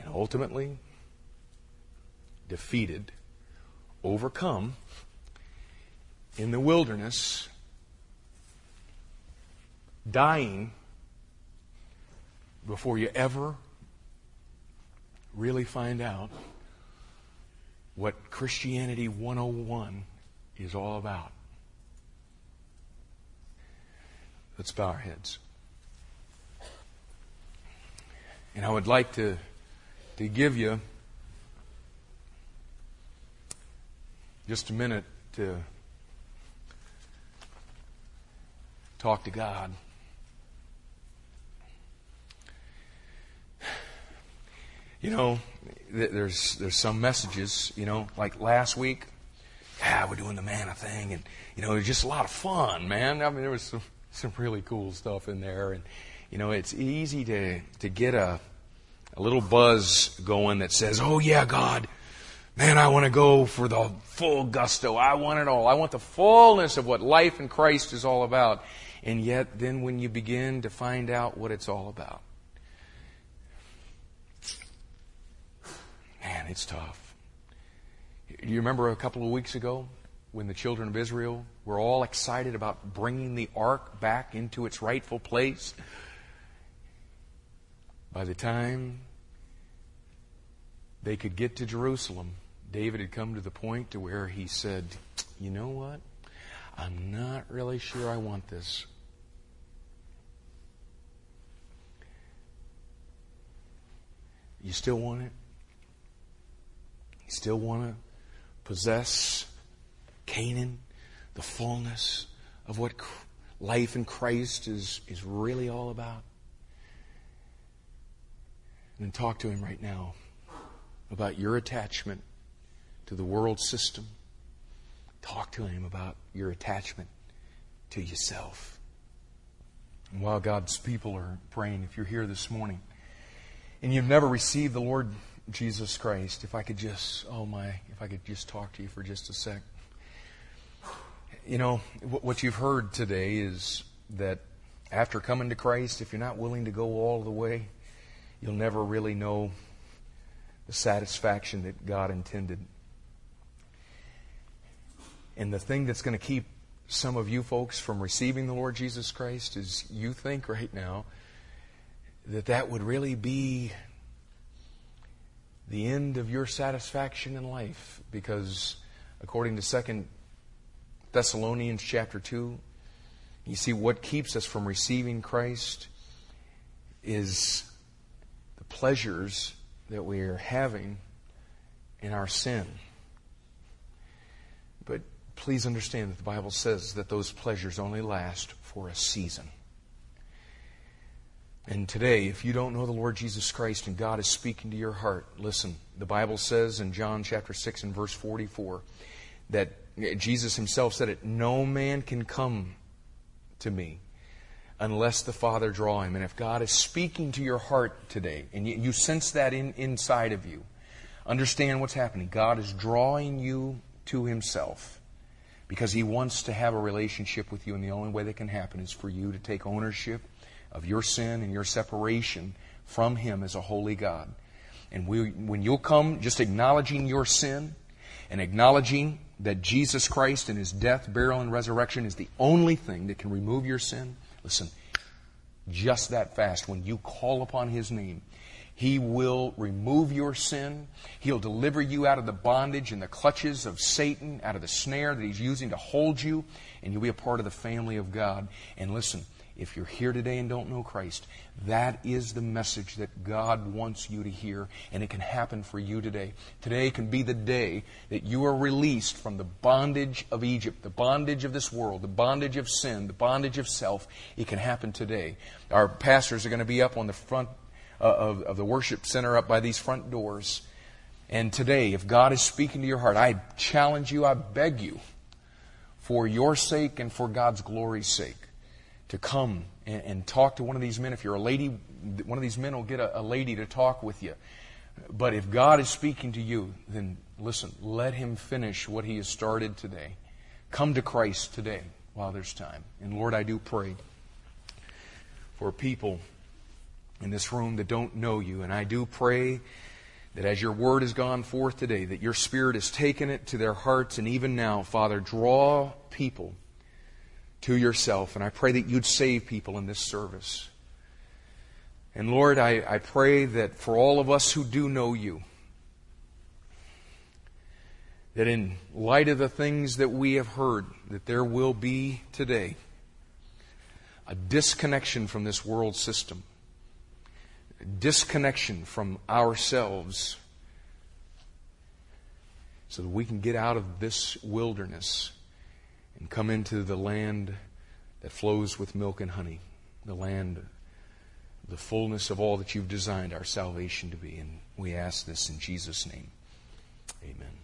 And ultimately, defeated, overcome in the wilderness, dying before you ever really find out what Christianity 101 is all about. Let's bow our heads. And I would like to to give you just a minute to talk to God. You know, there's there's some messages, you know, like last week, yeah, we're doing the manna thing, and you know, it was just a lot of fun, man. I mean, there was some some really cool stuff in there, and you know, it's easy to to get a a little buzz going that says, "Oh yeah, God, man, I want to go for the full gusto. I want it all. I want the fullness of what life in Christ is all about." And yet, then when you begin to find out what it's all about, man, it's tough. You remember a couple of weeks ago when the children of Israel were all excited about bringing the ark back into its rightful place? By the time they could get to Jerusalem, David had come to the point to where he said, "You know what? I'm not really sure I want this." You still want it? You still want to possess Canaan, the fullness of what life in Christ is, is really all about? And then talk to him right now about your attachment to the world system. Talk to him about your attachment to yourself. And while God's people are praying, if you're here this morning and you've never received the Lord Jesus Christ, if I could just, oh my, if I could just talk to you for just a sec. You know, what you've heard today is that after coming to Christ, if you're not willing to go all the way, you'll never really know the satisfaction that God intended. And the thing that's going to keep some of you folks from receiving the Lord Jesus Christ is you think right now that that would really be the end of your satisfaction in life because according to 2 Thessalonians chapter 2 you see what keeps us from receiving Christ is the pleasures that we are having in our sin. But please understand that the Bible says that those pleasures only last for a season and today, if you don't know the Lord Jesus Christ and God is speaking to your heart, listen. The Bible says in John chapter 6 and verse 44 that Jesus himself said it, no man can come to me unless the Father draw him. And if God is speaking to your heart today, and you, you sense that in, inside of you, understand what's happening. God is drawing you to himself because he wants to have a relationship with you, and the only way that can happen is for you to take ownership of your sin and your separation from Him as a holy God. And we, when you'll come just acknowledging your sin and acknowledging that Jesus Christ and His death, burial, and resurrection is the only thing that can remove your sin, listen, just that fast, when you call upon His name, He will remove your sin. He'll deliver you out of the bondage and the clutches of Satan, out of the snare that He's using to hold you, and you'll be a part of the family of God. And listen, if you're here today and don't know Christ, that is the message that God wants you to hear, and it can happen for you today. Today can be the day that you are released from the bondage of Egypt, the bondage of this world, the bondage of sin, the bondage of self. It can happen today. Our pastors are going to be up on the front uh, of, of the worship center, up by these front doors. And today, if God is speaking to your heart, I challenge you, I beg you, for your sake and for God's glory's sake to come and, and, talk to one of these men. If you're a lady, one of these men will get a, a lady to talk with you. But if God is speaking to you, then listen, let Him finish what He has started today. Come to Christ today while there's time. And Lord, I do pray for people in this room that don't know you. And I do pray that as your word has gone forth today, that your spirit has taken it to their hearts. And even now, Father, draw people to yourself. And I pray that you'd save people in this service. And Lord, I, I pray that for all of us who do know you, that in light of the things that we have heard, that there will be today a disconnection from this world system. disconnection from ourselves so that we can get out of this wilderness and come into the land that flows with milk and honey, the land, the fullness of all that you've designed our salvation to be. And we ask this in Jesus' name. Amen.